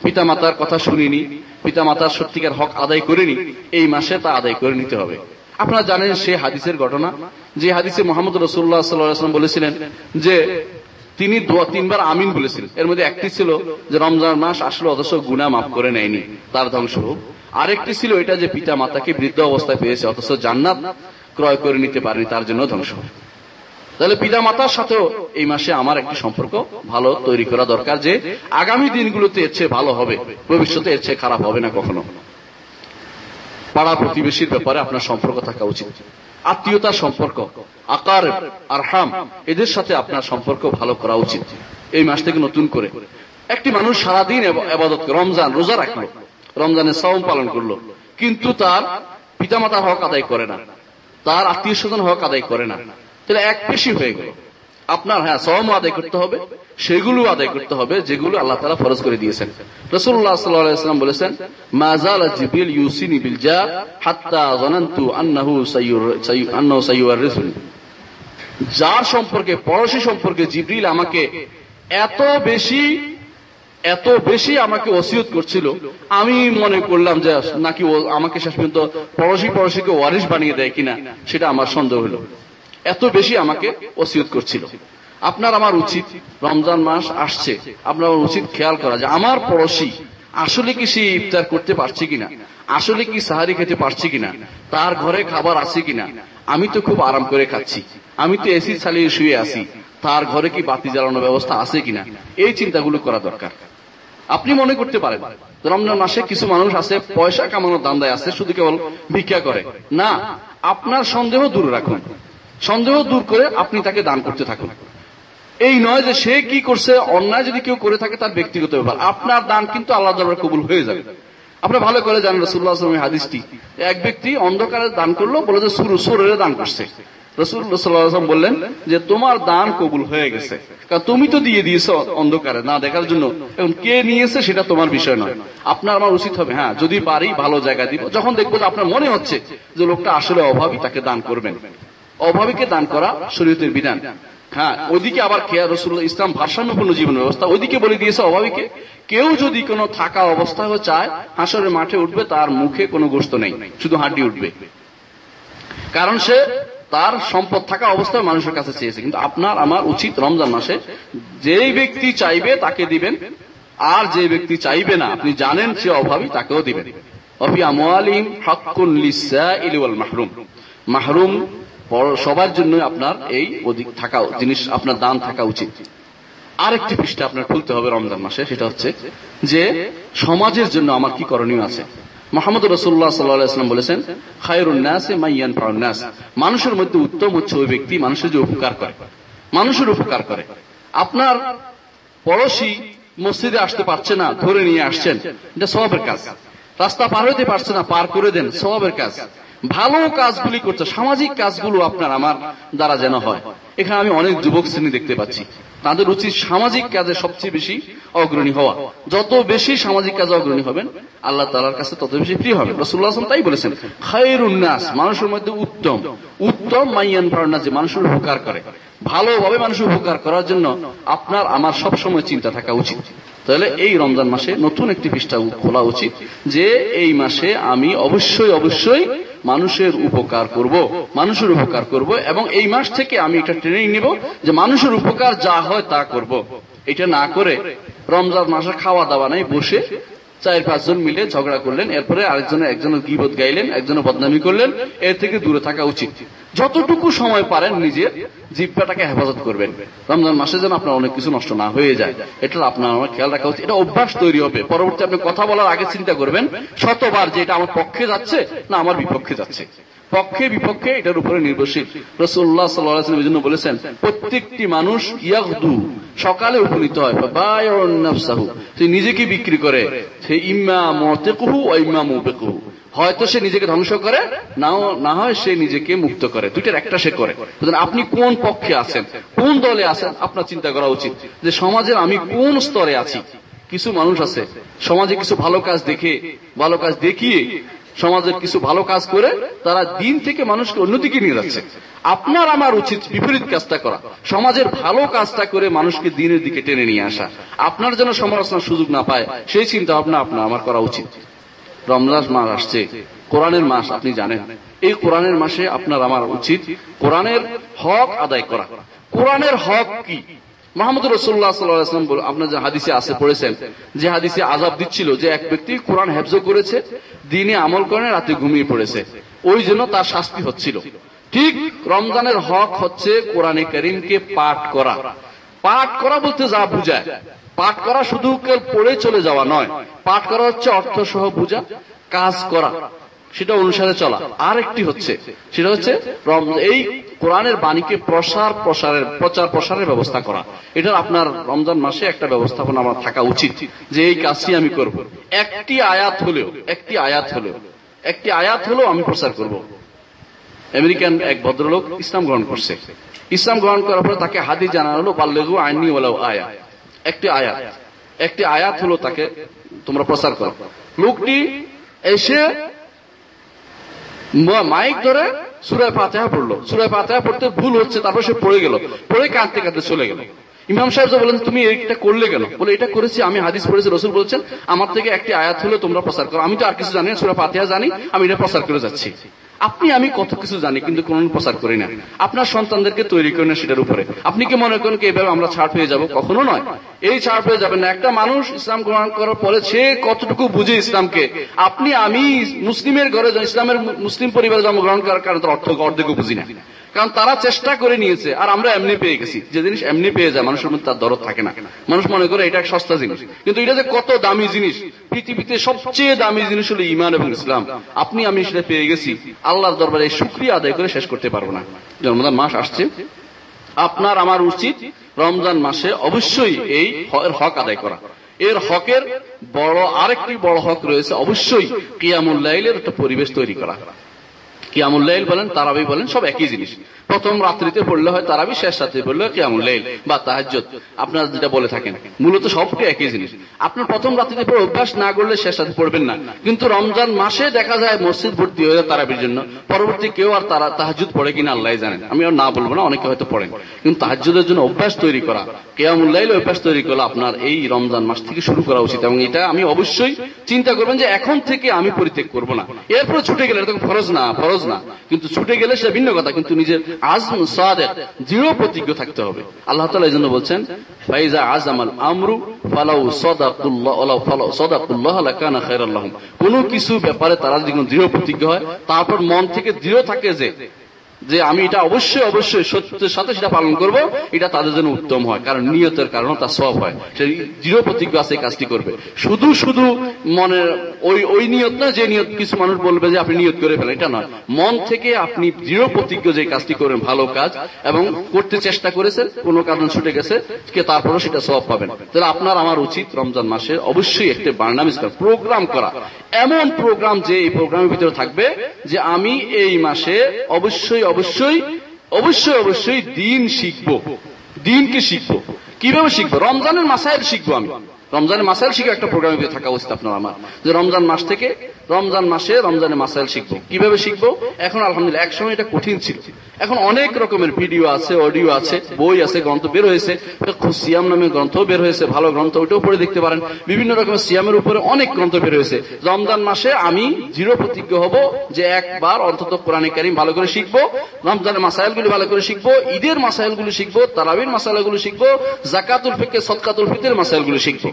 পিতা মাতার কথা শুনিনি পিতা মাতার সত্যিকার হক আদায় করিনি, এই মাসে তা আদায় করে নিতে হবে। আপনারা জানেন সে হাদিসের ঘটনা, যে হাদিসে মোহাম্মদ রসুল্লাহ সাল্লাম বলেছিলেন যে তিনি তিনবার আমিন বলেছিলেন। এর মধ্যে একটি ছিল যে রমজান মাস আসলে অথচ গুণা মাফ করে নেয়নি, তার ধ্বংস হোক আরেকটি ছিল এটা যে পিতা মাতাকে বৃদ্ধ অবস্থায় পেয়েছে, অথচ জান্নাত ক্রয় করে নিতে পারেনি, তার জন্য ধ্বংস হোক তাহলে পিতা মাতার সাথেও এই মাসে আমার একটি সম্পর্ক ভালো তৈরি করা দরকার যে আগামী দিনগুলোতে এর চেয়ে ভালো হবে, ভবিষ্যতে এর চেয়ে খারাপ হবে না কখনো। পাড়া প্রতিবেশীর ব্যাপারে আপনার সম্পর্ক থাকা উচিত। আত্মীয়তার সম্পর্ক, আকার, আরহাম, এদের সাথে আপনার সম্পর্ক ভালো করা উচিত। এই মাস থেকে নতুন করে। একটি মানুষ সারাদিন আবাদত রমজান রোজা রাখল, রমজানের সম পালন করল, কিন্তু তার পিতামাতার হক আদায় করে না, তার আত্মীয় স্বজন হক আদায় করে না। তাহলে এক পেশি হয়ে গেল। আপনার হ্যাঁ সম আদায় করতে হবে সেগুলো আদায় করতে হবে, যেগুলো আল্লাহ তালা ফরজ করে দিয়েছেন। যার সম্পর্কে, পড়োশি সম্পর্কে জিবরিল আমাকে এত বেশি এত বেশি আমাকে ওসিয়ত করছিল, আমি মনে করলাম যে নাকি আমাকে শেষ পর্যন্ত পড়োশি পড়োশিকে ওয়ারিশ বানিয়ে দেয় কিনা, সেটা আমার সন্দেহ হলো। এত বেশি আমাকে ওসিয়ত করছিল। আপনার আমার উচিত রমজান মাস আসছে, আপনার উচিত খেয়াল করা যে আমার পড়োশি আসলে কি সে ইফতার করতে পারছে কিনা, আসলে কি সাহারি খেতে পারছে কিনা, তার ঘরে খাবার আছে কিনা, আমি তো খুব আরাম করে খাচ্ছি, আমি তো এসি চালিয়ে শুয়ে আছি, তার ঘরে কি বাতি জ্বালানোর ব্যবস্থা আছে কিনা, এই চিন্তাগুলো করা দরকার। আপনি মনে করতে পারেন, রমজান মাসে কিছু মানুষ আছে, পয়সা কামানোর দান্দায় আছে, শুধু কেবল ভিক্ষা করে। না, আপনার সন্দেহ দূর রাখুন। সন্দেহ দূর করে আপনি তাকে দান করতে থাকুন। এই নয় যে সে কি করছে, অন্যায় যদি কেউ করে থাকে তার ব্যক্তিগত ব্যাপার। আপনার দান কিন্তু আল্লাহ দরবার কবুল হয়ে যাবে। আপনার ভালো করে জানেন রসুল্লাহ আসলামের হাদিসটি। এক ব্যক্তি অন্ধকারে দান করল, বলে যে সুর, সুরের দান করছে। বললেন যে, তোমার দান কবুল হয়ে গেছে। কারণ তুমি তো দিয়ে দিয়েছ অন্ধকারে, না দেখার জন্য। এখন কে নিয়েছে সেটা তোমার বিষয় নয়। আপনার আমার উচিত হবে হ্যাঁ যদি পারি ভালো জায়গা দিব। যখন দেখব যে আপনার মনে হচ্ছে যে লোকটা আসলে অভাবী, তাকে দান করবেন। অভাবীকে দান করা শরীয়তের বিধান। হ্যাঁ ওইদিকে আবার খেয়া রসুল্লাহ ইসলাম ভারসাম্যপূর্ণ জীবন ব্যবস্থা ওইদিকে বলে দিয়েছে অভাবীকে, কেউ যদি কোনো থাকা অবস্থায় চায়, হাসরের মাঠে উঠবে, তার মুখে কোনো গোস্ত নেই, শুধু হাড্ডি উঠবে। কারণ সে তার সম্পদ থাকা অবস্থায় মানুষের কাছে চেয়েছে। কিন্তু আপনার, আমার উচিত রমজান মাসে যেই ব্যক্তি চাইবে তাকে দিবেন, আর যে ব্যক্তি চাইবে না, আপনি জানেন সে অভাবী, তাকেও দিবেন। অফি আমলিম ইলিওয়াল মাহরুম। মাহরুম সবার জন্য আপনার এই অধিক থাকা জিনিস, আপনার দান থাকা উচিত। আরেকটি পৃষ্ঠা আপনার খুলতে হবে রমজান মাসে, সেটা হচ্ছে যে সমাজের জন্য আমার কি করণীয় আছে? মোহাম্মদ রসুল্লাহ সাল্লাম বলেছেন মাইয়ান ফাউন্নাস মানুষের মধ্যে উত্তম হচ্ছে ওই ব্যক্তি, মানুষের যে উপকার করে। মানুষের উপকার করে। আপনার পড়োশি মসজিদে আসতে পারছে না, ধরে নিয়ে আসছেন, এটা সবের কাজ। রাস্তা পার হইতে পারছে না, পার করে দেন সবের কাজ। ভালো কাজগুলি করছে, সামাজিক কাজগুলো আপনার আমার দ্বারা যেন হয়। এখানে আমি অনেক যুবক শ্রেণি দেখতে পাচ্ছি। তাদের উচিত সামাজিক কাজে সবচেয়ে বেশি অগ্রণী হওয়া। যত বেশি সামাজিক কাজে অগ্রণী হবেন, আল্লাহ তালার কাছে তত বেশি প্রিয় হবে রসুল্লাহ আসলাম তাই বলেছেন খায়ের উন্নাস মানুষের মধ্যে উত্তম। উত্তম মাইয়ান ফারনাস যে মানুষের উপকার করে। ভালোভাবে মানুষের উপকার করার জন্য আপনার আমার সব সময় চিন্তা থাকা উচিত। তাহলে এই রমজান মাসে নতুন একটি পৃষ্ঠা খোলা উচিত যে এই মাসে আমি অবশ্যই অবশ্যই মানুষের উপকার করব, মানুষের উপকার করব, এবং এই মাস থেকে আমি একটা ট্রেনিং নিব যে মানুষের উপকার যা হয় তা করব। এটা না করে রমজান মাসে খাওয়া দাওয়া নাই, বসে চার পাঁচজন মিলে ঝগড়া করলেন, এরপরে আরেকজনের একজনের গিবত গাইলেন, একজনের বদনামি করলেন, এর থেকে দূরে থাকা উচিত। যতটুকু সময় পারেন নিজের জিব্বাটাকে হেফাজত করবেন। রমজান মাসে যেন আপনার অনেক কিছু নষ্ট না হয়ে যায়, এটা আপনার আমার খেয়াল রাখা উচিত। এটা অভ্যাস তৈরি হবে। পরবর্তী আপনি কথা বলার আগে চিন্তা করবেন, শতবার যে এটা আমার পক্ষে যাচ্ছে না আমার বিপক্ষে যাচ্ছে। পক্ষে, বিপক্ষে এটার উপরে নির্ভরশীল। রসুল্লাহ সাল্লাহ জন্য বলেছেন, প্রত্যেকটি মানুষ ইয়াকদু সকালে উপনীত হয় নিজেকে বিক্রি করে, সে ইম্মা মতেকুহু ও ইম্মা মুবেকুহু। হয়তো সে নিজেকে ধ্বংস করে, নাও, না হয় সে নিজেকে মুক্ত করে। দুইটার একটা সে করে। আপনি কোন পক্ষে আছেন, কোন দলে আছেন, আপনার চিন্তা করা উচিত যে সমাজের আমি কোন স্তরে আছি। কিছু মানুষ আছে, সমাজে কিছু ভালো কাজ দেখে, ভালো কাজ দেখিয়ে সমাজের কিছু ভালো কাজ করে তারা দিন থেকে মানুষকে অন্যদিকে নিয়ে যাচ্ছে। আপনার আমার উচিত বিপরীত কাজটা করা। সমাজের ভালো কাজটা করে মানুষকে দিনের দিকে টেনে নিয়ে আসা। আপনার যেন সমালোচনার সুযোগ না পায়, সেই চিন্তা ভাবনা আপনার, আমার করা উচিত। রমজান মাস আসছে। কোরআনের মাস, আপনি জানেন। এই কোরআনের মাসে আপনার আমার উচিত কোরআনের হক আদায় করা। কোরআনের হক কি? মোহাম্মদ রসুল্লাহ সাল্লাম আপনার যে হাদিসে আসে পড়েছেন, যে হাদিসে আজাব দিচ্ছিল যে এক ব্যক্তি কোরআন হেফজ করেছে, দিনে আমল করে, রাতে ঘুমিয়ে পড়েছে। ওই জন্য তার শাস্তি হচ্ছিল। ঠিক রমজানের হক হচ্ছে কোরআনে করিমকে পাঠ করা। পাঠ করা বলতে যা বুঝায়। পাঠ করা শুধু পড়ে চলে যাওয়া নয়। পাঠ করা হচ্ছে অর্থ সহ বুঝা কাজ করা। সেটা অনুসারে চলা। আর একটি হচ্ছে, সেটা হচ্ছে এই কোরআনের বাণীকে প্রসার, প্রসারের, প্রচার, প্রসারের ব্যবস্থা করা। এটা আপনার রমজান মাসে একটা ব্যবস্থাপনা আমার থাকা উচিত যে এই কাজটি আমি করব। একটি আয়াত হলেও, একটি আয়াত হলেও, একটি আয়াত হলেও আমি প্রচার করব। আমেরিকান এক ভদ্রলোক ইসলাম গ্রহণ করছে। ইসলাম গ্রহণ করার পরে তাকে হাদি জানা হলো পাল্লেগু আইনি ওলাও আয়া। একটি আয়াত। একটি আয়াত হলো তাকে তোমরা প্রচার করো। লোকটি এসে মাইক ধরে সুরায় পাতা পড়ল। সুরায় পাতা পড়তে ভুল হচ্ছে, তারপর সে পড়ে গেল। পড়ে কাঁদতে কাঁদতে চলে গেল। ইমাম সাহেব বলেন তুমি এইটা করলে কেন? বলে, এটা করেছি, আমি হাদিস পড়েছি, রসুল বলছেন, আমার থেকে একটি আয়াত হলে তোমরা প্রচার করো। আমি তো আর কিছু জানি না সুরা পাতিয়া জানি, আমি এটা প্রচার করে যাচ্ছি। আপনি, আমি কত কিছু জানি, কিন্তু কোন প্রচার করি না। আপনার সন্তানদেরকে তৈরি করেন সেটার উপরে। আপনি কি মনে করেন এভাবে আমরা ছাড় পেয়ে যাব? কখনো নয়। এই ছাড় পেয়ে যাবেন না। একটা মানুষ ইসলাম গ্রহণ করার পরে সে কতটুকু বুঝে ইসলামকে? আপনি, আমি মুসলিমের ঘরে, ইসলামের মুসলিম পরিবারে জন্মগ্রহণ করার কারণে অর্থ অর্ধেকও বুঝি না। কারণ তারা চেষ্টা করে নিয়েছে, আর আমরা এমনি পেয়ে গেছি। যে জিনিস এমনি পেয়ে যায়, মানুষের মধ্যে তার দরদ থাকে না। মানুষ মনে করে এটা এক সস্তা জিনিস। কিন্তু এটা যে কত দামি জিনিস, পৃথিবীতে সবচেয়ে দামি জিনিস হলো ইমান এবং ইসলাম। আপনি আমি সেটা পেয়ে গেছি। আল্লাহর দরবারে সুক্রিয়া আদায় করে শেষ করতে পারব না। রমজান মাস আসছে। আপনার আমার উচিত রমজান মাসে অবশ্যই এই হক আদায় করা। এর হকের বড় আরেকটি বড় হক রয়েছে, অবশ্যই কিয়ামুল্লাইলের একটা পরিবেশ তৈরি করা। কিয়ামুল্লাইল বলেন তারাবি বলেন সব একই জিনিস। প্রথম রাত্রিতে পড়লে হয় তারাবি, শেষ রাত্রে পড়লে কিয়ামুল্লাইল বা তাহাজ্জত আপনারা যেটা বলে থাকেন, মূলত সবটি একই জিনিস। আপনার প্রথম রাত্রিতে পড়ে অভ্যাস না করলে শেষ রাতে পড়বেন না। কিন্তু রমজান মাসে দেখা যায় মসজিদ ভর্তি হয়ে যায় তারাবির জন্য। পরবর্তী কেউ আর তারা তাহাজুদ পড়ে কিনা আল্লাহ জানেন আমি আর না বলব না, অনেকে হয়তো পড়েন। কিন্তু তাহাজুদের জন্য অভ্যাস তৈরি করা কেয়ামুল্লাইল অভ্যাস তৈরি করলে আপনার এই রমজান মাস থেকে শুরু করা উচিত। এবং এটা আমি অবশ্যই চিন্তা করবেন যে এখন থেকে আমি পরিত্যাগ করব না। এরপরে ছুটে গেলে এটা ফরজ না ফরজ না। কিন্তু ছুটে গেলে সেটা ভিন্ন কথা। কিন্তু নিজের আজম সাদের দৃঢ় প্রতিজ্ঞ থাকতে হবে। আল্লাহ তালা এই জন্য বলছেন, ফাইজা আজামাল আমরু ফালাউ সদাকুল্লাহ ফালাউ সদাকুল্লাহ কানা খাইরাল্লাহ কোনো কিছু ব্যাপারে তারা যদি দৃঢ় প্রতিজ্ঞ হয়, তারপর মন থেকে দৃঢ় থাকে যে যে আমি এটা অবশ্যই অবশ্যই সত্যের সাথে সেটা পালন করব, এটা তাদের জন্য উত্তম হয়, কারণ নিয়তের কারণে তার সব হয়। সে দৃঢ় প্রতিজ্ঞ আছে কাজটি করবে। শুধু শুধু মনের ওই ওই নিয়ত না, যে নিয়ত কিছু মানুষ বলবে যে আপনি নিয়ত করে ফেলেন, এটা নয়। মন থেকে আপনি দৃঢ় প্রতিজ্ঞ যে কাজটি করবেন ভালো কাজ, এবং করতে চেষ্টা করেছেন কোনো কারণ ছুটে গেছে, কে তারপরও সেটা সব পাবেন। তাহলে আপনার, আমার উচিত রমজান মাসে অবশ্যই একটা বার্নামিজ প্রোগ্রাম করা। এমন প্রোগ্রাম যে এই প্রোগ্রামের ভিতরে থাকবে যে আমি এই মাসে অবশ্যই অবশ্যই অবশ্যই অবশ্যই দিন শিখব। দিনকে শিখব। কীভাবে শিখব? রমজানের মাসাইল শিখব আমি। রমজানের মাসাইল শিখে একটা প্রোগ্রামে থাকা উচিত আপনার আমার। যে রমজান মাস থেকে রমজান মাসে রমজানের মাসাইল শিখব। কীভাবে শিখব? এখন আলহামদুলিল্লাহ, একসময় এটা কঠিন ছিল। এখন অনেক রকমের ভিডিও আছে, অডিও আছে, বই আছে, গ্রন্থ বের হয়েছে। সিয়াম নামে গ্রন্থ বের হয়েছে, ভালো গ্রন্থ, ওইটাও পড়ে দেখতে পারেন। বিভিন্ন রকমের সিয়ামের উপরে অনেক গ্রন্থ বের হয়েছে। রমজান মাসে আমি জিরো প্রতিজ্ঞ হব যে একবার অন্তত কোরআনে কারিম ভালো করে শিখব, রমজানের মাসাইলগুলি ভালো করে শিখব, ঈদের মাসাইলগুলি শিখব, তারাবির মাসাইলগুলি শিখব জাকাতুল ফিকে সৎকাতুল ফিতের মাসাইলগুলি শিখব।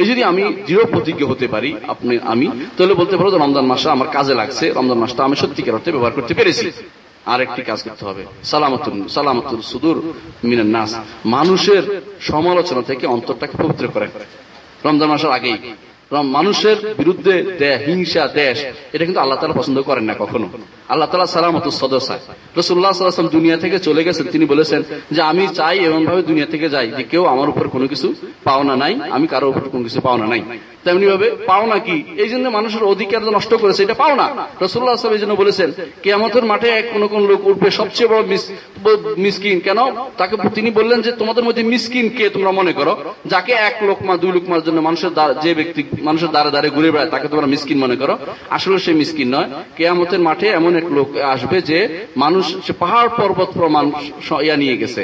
এই যদি আমি দৃঢ় প্রতিজ্ঞ হতে পারি, আপনি, আমি, তাহলে বলতে পারো রমজান মাসটা আমার কাজে লাগছে, রমজান মাসটা আমি সত্যিকার অর্থে ব্যবহার করতে পেরেছি। আরেকটি কাজ করতে হবে। সালামতুল সালামতুল সুদূর মিনার নাস। মানুষের সমালোচনা থেকে অন্তরটাকে পবিত্র করে। রমজান মাসের আগেই মানুষের বিরুদ্ধে হিংসা, দেশ, এটা কিন্তু আল্লাহ তালা পছন্দ করেন না কখনো। আল্লাহ তালা সালামত সদস্য রসুল্লাহ সাল্লাম দুনিয়া থেকে চলে গেছেন, তিনি বলেছেন যে, আমি চাই এমন ভাবে দুনিয়া থেকে যাই যে, কেউ আমার উপর কোনো কিছু পাওনা নাই, আমি কারও উপর কোনো কিছু পাওনা নাই। তেমনি ভাবে পাওনা কি? এই জন্য মানুষের অধিকার নষ্ট করেছে, এটা পাওনা। রসুল্লাহ সাহেব এই জন্য বলেছেন, কেয়ামতের মাঠে এক কোন কোন লোক উঠবে সবচেয়ে বড় মিসকিন। কেন? তাকে তিনি বললেন যে, তোমাদের মধ্যে মিসকিন কে তোমরা মনে করো? যাকে এক লোকমা, দুই লোকমার জন্য মানুষের যে ব্যক্তি মানুষের দ্বারে দ্বারে ঘুরে বেড়ায়, তাকে তোমরা মিসকিন মনে করো। আসলে সে মিসকিন নয়। কেয়ামতের মাঠে এমন এক লোক আসবে যে মানুষ, সে পাহাড় পর্বত প্রমাণ ইয়া নিয়ে গেছে,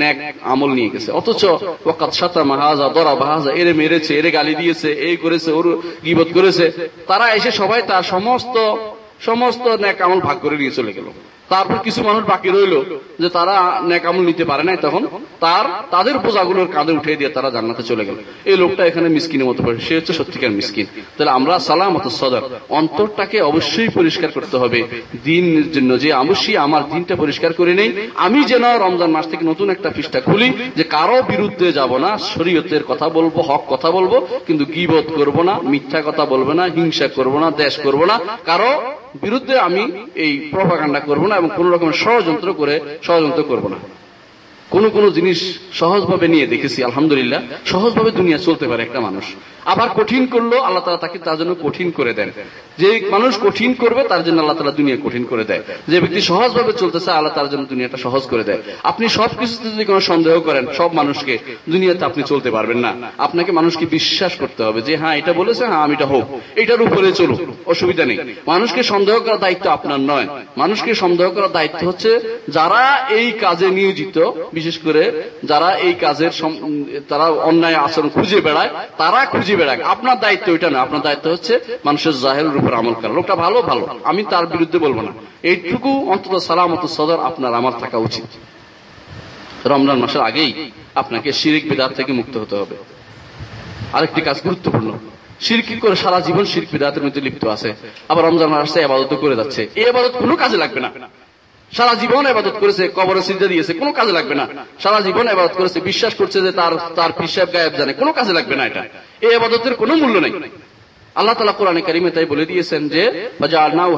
ন্যাক আমল নিয়ে গেছে। অথচ ওকাত সাতা মাহাজা, দরা বাহাজা, এরে মেরেছে, এরে গালি দিয়েছে, এই করেছে, ওর গিবত করেছে। তারা এসে সবাই তার সমস্ত সমস্ত ন্যাক আমল ভাগ করে নিয়ে চলে গেল। তারপর কিছু মানুষ বাকি রইল যে তারা ন্যাকামল নিতে পারে নাই তখন। তার, তাদের বোঝাগুলোর কাঁধে উঠে দিয়ে তারা জান্নাতে চলে গেল। এই লোকটা এখানে মিসকিনের মতো পড়ে সে হচ্ছে সত্যিকার মিসকিন। তাহলে আমরা সালামত সদর অন্তরটাকে অবশ্যই পরিষ্কার করতে হবে। দিনের জন্য যে অবশ্যই আমার দিনটা পরিষ্কার করে নেই, আমি যেন রমজান মাস থেকে নতুন একটা পৃষ্ঠা খুলি যে কারও বিরুদ্ধে যাব না, শরীয়তের কথা বলব, হক কথা বলব, কিন্তু গিবোধ করব না, মিথ্যা কথা বলব না, হিংসা করব না, দেশ করব না। কারও বিরুদ্ধে আমি এই প্রভাকাণ্ডা করব না এবং কোন রকমের ষড়যন্ত্র করে ষড়যন্ত্র করব না। কোন কোন জিনিস সহজভাবে নিয়ে দেখেছি, আলহামদুলিল্লাহ, সহজভাবে দুনিয়া চলতে পারে একটা মানুষ। আবার কঠিন করল, আল্লাহ তালা তাকে তার জন্য কঠিন করে দেন। যে মানুষ কঠিন করবে, তার জন্য আল্লাহ তালা দুনিয়া কঠিন করে দেয়। যে ব্যক্তি সহজভাবে চলতেছে, আল্লাহ তার জন্য দুনিয়াটা সহজ করে দেয়। আপনি সব কিছুতে যদি কোনো সন্দেহ করেন, সব মানুষকে, দুনিয়াতে আপনি চলতে পারবেন না। আপনাকে মানুষকে বিশ্বাস করতে হবে যে হ্যাঁ এটা বলেছে হ্যাঁ আমি এটা হোক। এটার উপরে চলুক, অসুবিধা নেই। মানুষকে সন্দেহ করার দায়িত্ব আপনার নয়। মানুষকে সন্দেহ করার দায়িত্ব হচ্ছে, যারা এই কাজে নিয়োজিত, বিশেষ করে যারা এই কাজের তারা অন্যায় আচরণ খুঁজে বেড়ায়, তারা খুঁজে বেড়ায় আপনার দায়িত্ব এটা না, আপনার দায়িত্ব হচ্ছে মানুষের জাহেরের উপর আমল করা। লোকটা ভালো ভালো। আমি তার বিরুদ্ধে বলব না। এইটুকু অন্তত সালামত সদর আপনার, আমার থাকা উচিত। রমজান মাসের আগেই আপনাকে শিরিক বিদার থেকে মুক্ত হতে হবে। আরেকটি কাজ গুরুত্বপূর্ণ। সিরকি করে? সারা জীবন শিরক বিদাতের মধ্যে লিপ্ত আছে। আবার রমজান মাসে আবাদত করে যাচ্ছে। এই আবাদত কোনো কাজে লাগবে না। সারা জীবন আবাদত করেছে, কবর সিজা দিয়েছে, কোনো কাজে লাগবে না। সারা জীবন আবাদত করেছে, বিশ্বাস করছে যে তার তার পিসাব গায়েব জানে। কোনো কাজে লাগবে না এটা। এই আবাদতের কোনো মূল্য নেই। আল্লাহ তালা কোরআনে কারিমে তাই বলে দিয়েছেন যে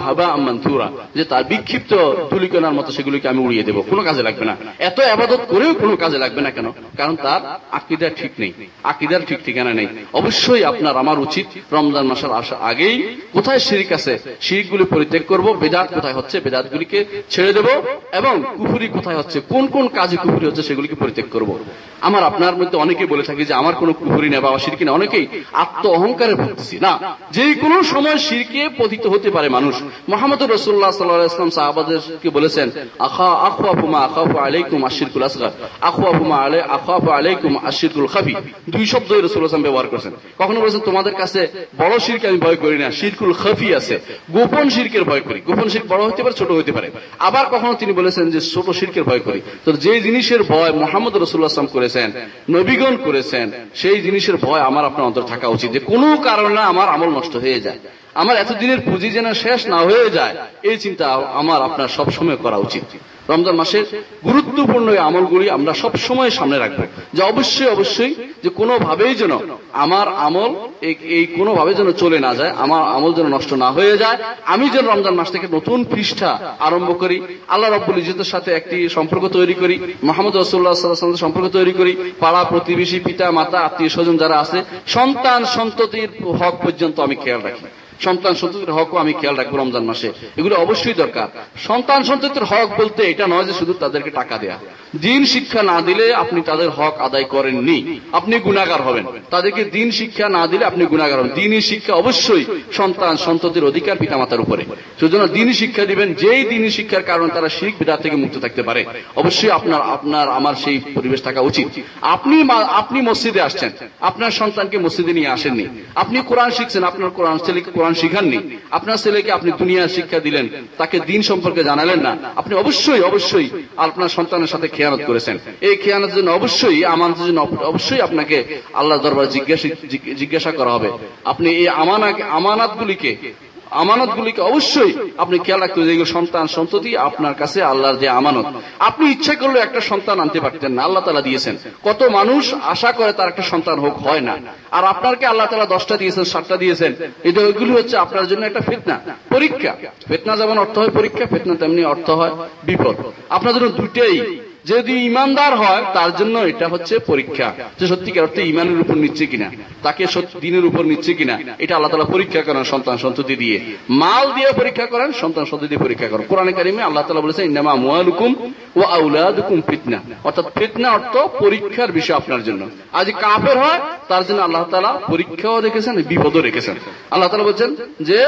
হাবা আম্মানথুরা যে তার বিক্ষিপ্ত তুলিকনার মতো সেগুলিকে আমি উড়িয়ে দেবো। কোনো কাজে লাগবে না। এত আবাদত করেও কোনো কাজে লাগবে না কেন? কারণ তার আকিদার ঠিক নেই। আকিদার ঠিক ঠিকানা নেই। অবশ্যই আপনার, আমার উচিত রমজান মাসের আসা, আগেই কোথায় শিরিক আছে, শিরিকগুলি পরিত্যাগ করব। বেদাত কোথায় হচ্ছে, বেদাতগুলিকে ছেড়ে দেব এবং কুফুরি কোথায় হচ্ছে, কোন কোন কাজে কুফুরি হচ্ছে সেগুলিকে পরিত্যাগ করব। আমার, আপনার মধ্যে অনেকে বলে থাকি যে, আমার কোনো কুফুরি নেই বা শিরকি না অনেকেই আত্ম অহংকারে ভুগতেছি। না যে কোনো সময় শিরকে পতিত হতে পারে মানুষ। মোহাম্মদ রসুল্লাহ সাল্লাহাম সাহাবাদেরকে বলেছেন, আখা আখু আফুমা আখাফু আলাইকুম আশিরকুল আসগার। আখু আফুমা আলে আখাফু আলাইকুম আশিরকুল খাফি দুই শব্দ রসুল্লাহাম ব্যবহার করেছেন। কখনো বলেছেন, তোমাদের কাছে বড় শিরকে আমি ভয় করি না, শিরকুল খাফি আছে। গোপন শিরকের ভয় করি। গোপন শির বড় হতে পারে, ছোট হতে পারে। আবার কখনো তিনি বলেছেন যে, ছোট শিরকের ভয় করি। তো যে জিনিসের ভয় মোহাম্মদ রসুল্লাহ করেছেন, নবীগণ করেছেন, সেই জিনিসের ভয় আমার আপনার অন্তর থাকা উচিত। যে কোনো কারণে আমার আমল নষ্ট হয়ে যায়। আমার এতদিনের পুঁজি যেন শেষ না হয়ে যায়, এই চিন্তা আমার আপনার সবসময় করা উচিত। রমজান মাসের গুরুত্বপূর্ণ এই আমলগুলি আমরা সব সময় সামনে রাখব। যে অবশ্যই অবশ্যই যে কোনোভাবেই যেন আমার আমল এই কোনোভাবে যেন চলে না যায়, আমার আমল যেন নষ্ট না হয়ে যায়। আমি যেন রমজান মাস থেকে নতুন পৃষ্ঠা আরম্ভ করি, আল্লাহ রব্বুল ইজতের সাথে একটি সম্পর্ক তৈরি করি, মোহাম্মদ রসুল্লাহ সাল্লাহ সম্পর্ক তৈরি করি, পাড়া প্রতিবেশী পিতা, মাতা, আত্মীয় স্বজন যারা আছে, সন্তান, সন্ততির হক পর্যন্ত আমি খেয়াল রাখি। সন্তান সন্ততির হকও আমি খেয়াল রাখব রমজান মাসে। এগুলো অবশ্যই দরকার। সন্তান সন্ততির হক বলতে এটা নয় যে শুধু তাদেরকে টাকা দেয়া। দিন শিক্ষা না দিলে আপনি তাদের হক আদায় করেননি। আপনি গুণাগার হবেন। তাদেরকে দিন শিক্ষা না দিলে আপনি গুণাগার হবেন। দিনই শিক্ষা অবশ্যই সন্তান সন্ততির অধিকার পিতামাতার উপরে। সেজন্য দিনই শিক্ষা দিবেন। যেই দিনই শিক্ষার কারণে তারা শিখ বিদার থেকে মুক্ত থাকতে পারে। অবশ্যই আপনার আপনার, আমার সেই পরিবেশ থাকা উচিত। আপনি আপনি মসজিদে আসছেন। আপনার সন্তানকে মসজিদে নিয়ে আসেননি। আপনি কোরআন শিখছেন। আপনার কোরআন ছেলেকে কোরআন শিখাননি। আপনার ছেলেকে আপনি দুনিয়ার শিক্ষা দিলেন, তাকে দিন সম্পর্কে জানালেন না। আপনি অবশ্যই অবশ্যই আপনার সন্তানের সাথে খেয়ানত করেছেন। এই খেয়ানতের জন্য অবশ্যই, আমানতের জন্য অবশ্যই আপনাকে আল্লাহ দরবার জিজ্ঞাসা জিজ্ঞাসা করা হবে। আপনি এই আমানা আমানাতগুলিকে আমানতগুলিকে অবশ্যই আপনি খেয়াল রাখতে যেগুলো সন্তান সন্ততি, আপনার কাছে আল্লাহর যে আমানত। আপনি ইচ্ছা করলে একটা সন্তান আনতে পারতেন না, আল্লাহ তালা দিয়েছেন। কত মানুষ আশা করে তার একটা সন্তান হোক, হয় না। আর আপনাকে আল্লাহ তালা দশটা দিয়েছেন, সাতটা দিয়েছেন। এটা ওইগুলি হচ্ছে আপনার জন্য একটা ফেতনা, পরীক্ষা। ফেতনা যেমন অর্থ হয় পরীক্ষা, ফেতনা তেমনি অর্থ হয় বিপদ। আপনার জন্য দুইটাই যদি ইমানদার হয়, তার জন্য এটা হচ্ছে পরীক্ষা। যে সত্যিকার অর্থে ইমানের উপর নিচ্ছে কিনা, তাকে দিনের উপর নিচ্ছে কিনা, এটা আল্লাহ তালা পরীক্ষা করেন সন্তান সন্ততি দিয়ে। মাল দিয়ে পরীক্ষা করেন, সন্তান সন্ততি দিয়ে পরীক্ষা করেন। কোরআন কারিমে আল্লাহ তালা বলেছেন ইনামা মুআলুকুম ও আউলাদুকুম ফিতনা। অর্থাৎ ফিতনা অর্থ পরীক্ষার বিষয় আপনার জন্য। আজ কাফের হয়, তার জন্য আল্লাহ তালা পরীক্ষাও রেখেছেন, বিপদও রেখেছেন। আল্লাহ তালা বলছেন যে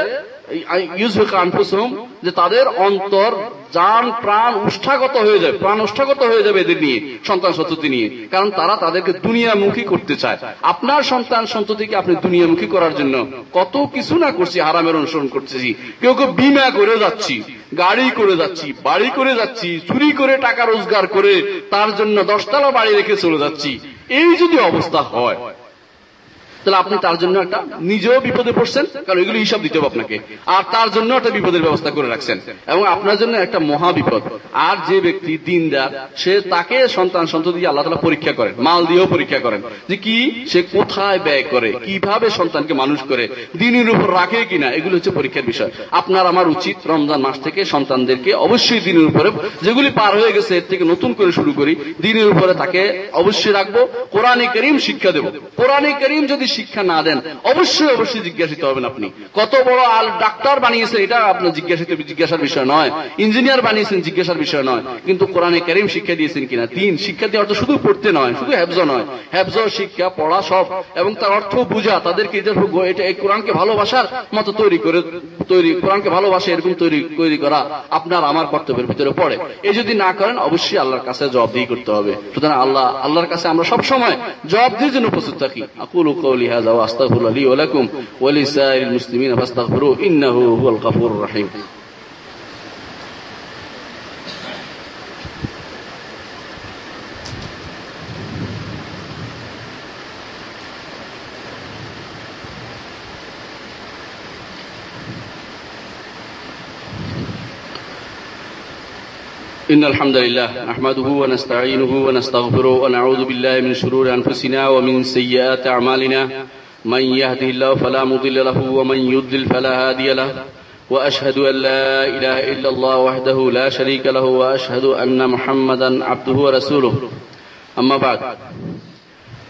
যে তাদের অন্তর যান প্রাণ উষ্ঠাগত হয়ে যাবে, প্রাণ উষ্ঠাগত হয়ে যাবে এদের নিয়ে, সন্তান সন্ততি নিয়ে। কারণ তারা তাদেরকে দুনিয়ামুখী করতে চায়। আপনার সন্তান সন্ততিকে আপনি দুনিয়ামুখী করার জন্য কত কিছু না করছি, হারামের অনুসরণ করতেছি। কেউ কেউ বিমা করে যাচ্ছি, গাড়ি করে যাচ্ছি, বাড়ি করে যাচ্ছি, চুরি করে টাকা রোজগার করে তার জন্য দশতলা বাড়ি রেখে চলে যাচ্ছি। এই যদি অবস্থা হয় তাহলে আপনি তার জন্য একটা নিজেও বিপদে পড়ছেন, কারণ এগুলো হিসাব দিতে হবে আপনাকে। আর তার জন্য একটা বিপদের ব্যবস্থা করে রাখছেন। এবং আপনার জন্য একটা মহা বিপদ আর যে ব্যক্তি দিনদার সে তাকে সন্তান সন্ততি আল্লাহ তালা পরীক্ষা করেন, মাল দিয়েও পরীক্ষা করেন, যে কি? সে কোথায় ব্যয় করে, কীভাবে সন্তানকে মানুষ করে, দিনের উপর রাখে কিনা, এগুলো হচ্ছে পরীক্ষার বিষয়। আপনার আমার উচিত রমজান মাস থেকে সন্তানদেরকে অবশ্যই দিনের উপরে, যেগুলি পার হয়ে গেছে, এর থেকে নতুন করে শুরু করি, দিনের উপরে তাকে অবশ্যই রাখব, কোরআনে করিম শিক্ষা দেব। কোরআনে করিম যদি শিক্ষা না দেন, অবশ্যই অবশ্যই জিজ্ঞাসিত হবেন আপনি। কত বড় আল ডাক্তার বানিয়েছেন, এটা আপনার জিজ্ঞাসিত, জিজ্ঞাসার বিষয় নয়। ইঞ্জিনিয়ার বানিয়েছেন, জিজ্ঞাসার বিষয় নয়। কিন্তু কোরআনে কারিম শিক্ষা দিয়েছেন কিনা? তিন, শিক্ষা দিয়ে অর্থ শুধু পড়তে নয়, শুধু হ্যাবজ নয়। হ্যাবজ শিক্ষা, পড়া সব। এবং তার অর্থ বুঝা, তাদেরকে এটা এই কোরআনকে ভালোবাসার মতো তৈরি করে, তৈরি, কোরআনকে ভালোবাসা, এরকম তৈরি তৈরি করা আপনার, আমার কর্তব্যের ভিতরে পড়ে। এই যদি না করেন, অবশ্যই আল্লাহর কাছে জবাবদিহি করতে হবে। সুতরাং আল্লাহ, আল্লাহর কাছে আমরা সব সময় জবাবদিহির জন্য প্রস্তুত থাকি। আকুল কৌলি هذا وأستغفر لي ولكم ولسائر المسلمين فاستغفروه إنه هو الغفور الرحيم. إن الحمد لله نحمده ونستعينه ونستغفره ونعوذ بالله من شرور أنفسنا ومن سيئات أعمالنا. من يهده الله فلا مضل له ومن يضلل فلا هادي له. وأشهد أن لا إله إلا الله وحده لا شريك له وأشهد أن محمدا عبده ورسوله. أما بعد.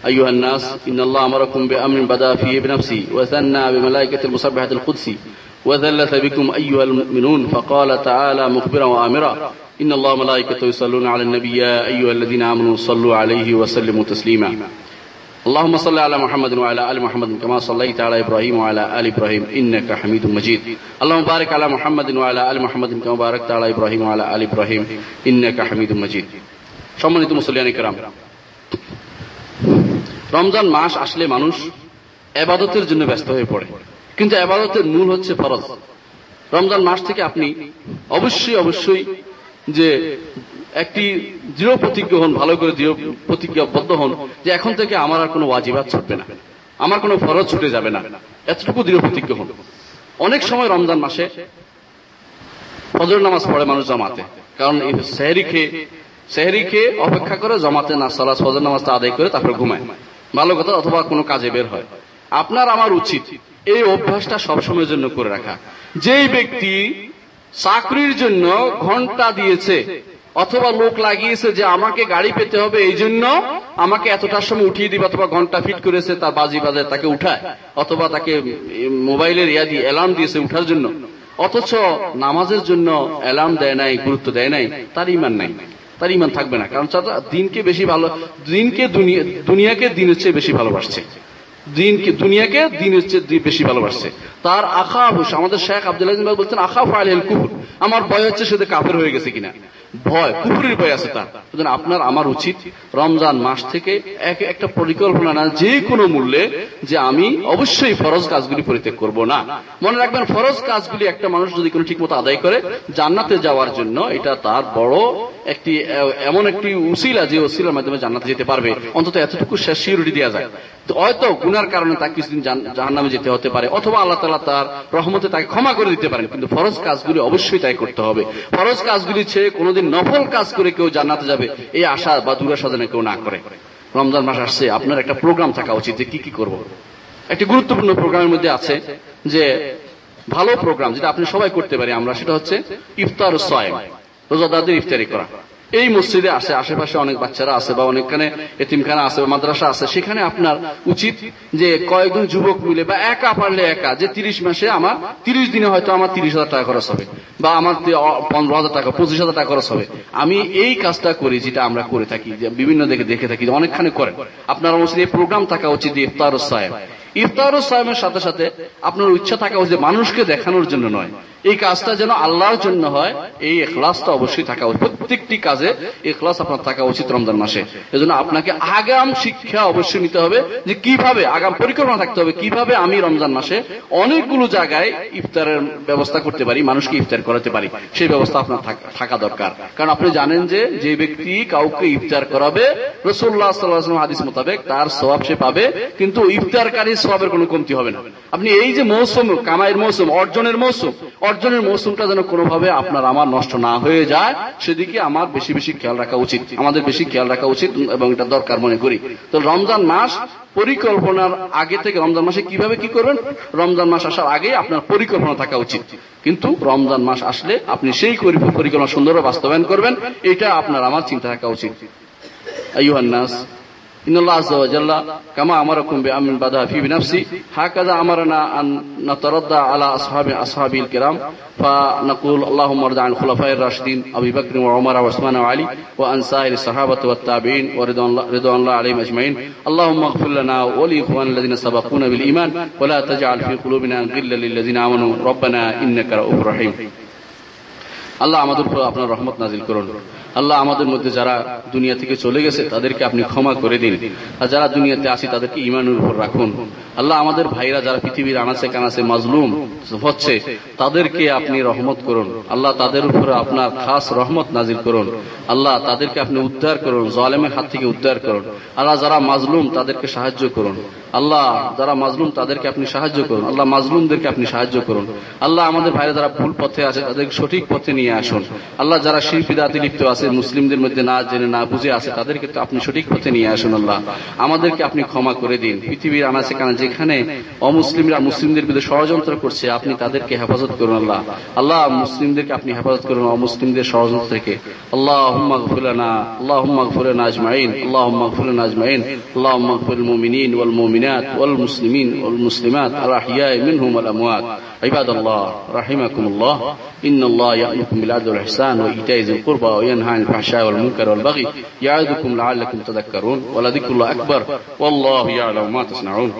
أيها الناس إن الله أمركم بأمر بدأ فيه بنفسي وثنى بملائكة المسبحة القدسي وذلث بكم أيها المؤمنون فقال تعالى مخبرا وآمرا إن الله ملائكته يصلون على النبي يا أيها الذين آمنوا صلوا عليه وسلموا تسليما اللهم صل على محمد وعلى آل محمد كما صليت على إبراهيم وعلى آل إبراهيم إنك حميد مجيد اللهم بارك على محمد وعلى آل محمد كما باركت على إبراهيم وعلى آل إبراهيم إنك حميد مجيد সম্মানিত মুসলিয়ানি কেরাম রমজান মাস আসলে মানুষ এবাদতের জন্য ব্যস্ত হয়ে পড়ে কিন্তু এবাদতের মূল হচ্ছে ফরজ। রমজান মাস থেকে আপনি অবশ্যই অবশ্যই যে একটি দৃঢ় প্রতিজ্ঞ হন, ভালো করে দৃঢ় প্রতিজ্ঞাবদ্ধ হন যে এখন থেকে আমার আর কোনো ওয়াজিবাদ ছুটবে না। আমার কোনো ফরজ ছুটে যাবে না। এতটুকু দৃঢ় প্রতিজ্ঞ হন। অনেক সময় রমজান মাসে ফজর নামাজ পড়ে মানুষ জমাতে। কারণ সেহরি খেয়ে সেহরি খেয়ে অপেক্ষা করে জমাতে না সালাস ফজর নামাজটা আদায় করে তারপরে ঘুমায়। ভালো কথা, অথবা কোনো কাজে বের হয়। আপনার, আমার উচিত এই অভ্যাসটা সবসময়ের জন্য করে রাখা। যেই ব্যক্তি চাকরির জন্য ঘণ্টা দিয়েছে অথবা লোক লাগিয়েছে যে আমাকে গাড়ি পেতে হবে, এই জন্য আমাকে এতটার সময় উঠিয়ে দিবে অথবা ঘণ্টা ফিট করেছে তার বাজি বাজে তাকে উঠায়, অথবা তাকে মোবাইলের ইয়া দিয়ে অ্যালার্ম দিয়েছে উঠার জন্য। অথচ নামাজের জন্য অ্যালার্ম দেয় নাই, গুরুত্ব দেয় নাই, তার ইমান নাই, তার ইমান থাকবে না। কারণ দিনকে বেশি ভালো, দিনকে দুনিয়াকে দিনের চেয়ে বেশি ভালোবাসছে। দিনকে দুনিয়াকে? দিনের চেয়ে বেশি ভালোবাসছে। তার আখা হুস আমাদের শেখ আব্দুল্লাহ বলছেন আখা ফাইল কুকুর আমার ভয় হচ্ছে সে কাফের হয়ে গেছে কিনা। ভয় কুকুরের ভয় আছে তার। আপনার, আমার উচিত রমজান মাস থেকে এক, একটা পরিকল্পনা না, যে কোনো মূল্যে যে আমি অবশ্যই ফরজ কাজগুলি পরিত্যাগ করব না। মনে রাখবেন, ফরজ কাজগুলি একটা মানুষ যদি কোনো ঠিক মতো আদায় করে, জান্নাতে যাওয়ার জন্য এটা তার বড় একটি এমন একটি উসিলা যে উসিলার মাধ্যমে জান্নাতে যেতে পারবে। অন্তত এতটুকু শেষ সিউরিটি দেওয়া যায় তো হয়তো গুনার কারণে তাকে কিছুদিন জাহান নামে যেতে হতে পারে, অথবা আল্লাহ তালা তার রহমতে তাকে ক্ষমা করে দিতে পারেন, কিন্তু ফরজ কাজগুলি অবশ্যই তাই করতে হবে। ফরজ কাজগুলি ছেড়ে কোনোদিন নফল কাজ করে কেউ জান্নাতে যাবে, এই আশা বা দুরাশা যেন কেউ না করে। রমজান মাস আসছে, আপনার একটা প্রোগ্রাম থাকা উচিত যে কি কি করব। একটি গুরুত্বপূর্ণ প্রোগ্রামের মধ্যে আছে যে, ভালো প্রোগ্রাম যেটা আপনি সবাই করতে পারি আমরা, সেটা হচ্ছে ইফতার সয় রোজাদারদের ইফতারি করা। এই মসজিদে আসে, আশেপাশে অনেক বাচ্চারা আছে বা অনেকখানে এতিমখানা আছে বা মাদ্রাসা আছে, সেখানে আপনার উচিত যে কয়েকজন যুবক মিলে বা একা পারলে একা, যে তিরিশ মাসে আমার তিরিশ দিনে হয়তো আমার তিরিশ হাজার টাকা খরচ হবে বা আমার পনেরো হাজার টাকা, পঁচিশ হাজার টাকা খরচ হবে। আমি এই কাজটা করি যেটা আমরা করে থাকি বিভিন্ন দেখে দেখে থাকি অনেকখানে করেন। আপনার মসজিদে প্রোগ্রাম থাকা উচিত ইফতার সাহেব ইফতার সাহেবের সাথে সাথে আপনার ইচ্ছা থাকা উচিত মানুষকে দেখানোর জন্য নয়। এই কাজটা যেন আল্লাহর জন্য হয়, এই এখলাসটা অবশ্যই থাকা উচিত। প্রত্যেকটি কাজে এখলাস আপনার থাকা উচিত রমজান মাসে। এজন্য আপনাকে আগাম শিক্ষা অবশ্যই নিতে হবে যে কীভাবে, আগাম পরিকল্পনা থাকতে হবে কীভাবে আমি রমজান মাসে অনেকগুলো জায়গায় ইফতারের ব্যবস্থা করতে পারি, মানুষকে ইফতার করাতে পারি। সেই ব্যবস্থা আপনার থাকা দরকার। কারণ আপনি জানেন যে যে ব্যক্তি কাউকে ইফতার করাবে রসুল্লাহ সাল্লাহ হাদিস মোতাবেক তার স্বভাব সে পাবে, কিন্তু ইফতারকারী স্বভাবের কোনো কমতি হবে না। আপনি এই যে মৌসুম, কামাইয়ের মৌসুম, অর্জনের মৌসুম অর্জনের মৌসুমটা যেন কোনোভাবে আপনার আমার নষ্ট না হয়ে যায়, সেদিকে আমার বেশি বেশি খেয়াল রাখা উচিত। আমাদের বেশি খেয়াল রাখা উচিত এবং এটা দরকার মনে করি। তো রমজান মাস পরিকল্পনার আগে থেকে রমজান মাসে কীভাবে কি করবেন? রমজান মাস আসার আগে আপনার পরিকল্পনা থাকা উচিত। কিন্তু রমজান মাস আসলে আপনি সেই পরিকল্পনা সুন্দরভাবে বাস্তবায়ন করবেন, এটা আপনার আমার চিন্তা থাকা উচিত। আইহান্নাস إن الله عز وجل كما أمركم بأمر بدأ في بنفسي هكذا أمرنا أن نتردى على أصحاب أصحابه الكرام فنقول اللهم ارض عن الخلفاء الراشدين أبي بكر وعمر وعثمان وعلي وأن سائر الصحابة والتابعين ورضوان الله عليهم أجمعين اللهم اغفر لنا ولإخوان الذين سبقونا بالإيمان ولا تجعل في قلوبنا غلا للذين آمنوا ربنا إنك رؤوف رحيم আল্লাহ আমাদের উপর আপনার রহমত নাজিল করুন আল্লাহ আমাদের মধ্যে যারা দুনিয়া থেকে চলে গেছে, তাদেরকে আপনি ক্ষমা করে দিন। আর যারা দুনিয়াতে আসি তাদেরকে ইমানের উপর রাখুন। আল্লাহ আমাদের ভাইরা যারা পৃথিবীর আনাচে কানাচে মাজলুম হচ্ছে, তাদেরকে আপনি রহমত করুন। আল্লাহ তাদের উপর আপনার খাস রহমত নাজির করুন। আল্লাহ তাদেরকে আপনি উদ্ধার করুন, জলেমের হাত থেকে উদ্ধার করুন। আল্লাহ যারা মাজলুম, তাদেরকে সাহায্য করুন। আল্লাহ যারা মাজলুম, তাদেরকে আপনি সাহায্য করুন। আল্লাহ মাজলুমদেরকে আপনি সাহায্য করুন। আল্লাহ আমাদের ভাইরা যারা ভুল পথে আছে তাদেরকে সঠিক পথে নিয়ে আসুন। আল্লাহ যারা শিল্পীদাতি লিপ্ত আছে, মুসলিমদের মধ্যে না জেনে, না বুঝে আছে, তাদেরকে তো আপনি সঠিক পথে নিয়ে আসুন আল্লাহ। আমাদেরকে আপনি ক্ষমা করে দিন। পৃথিবীর আনাচে কানা যেখানে অমুসলিমরা মুসলিমদের বিরুদ্ধে ষড়যন্ত্র করছে, আপনি তাদেরকে হেফাজত করুন আল্লাহ। আল্লাহ মুসলিমদেরকে আপনি হেফাজত করুন অমুসলিমদের ষড়যন্ত্র থেকে। আল্লাহ হুম্মাগফিরানা আল্লাহ হুম্মাগফিরানা আজমাইন আল্লাহ হুম্মাগফিরানা আজমাইন আল্লাহ হুম্মাগফিরুল মুমিনিন ওয়াল মুমিনাত والمؤمنات والمسلمين والمسلمات الأحياء منهم والأموات. عباد الله رحمكم الله. إن الله يأمركم بالعدل والإحسان وإيتاء ذي القربى وينهى عن الفحشاء والمنكر والبغي يعظكم لعلكم تذكرون. ولذكر الله أكبر. والله يعلم ما تصنعون.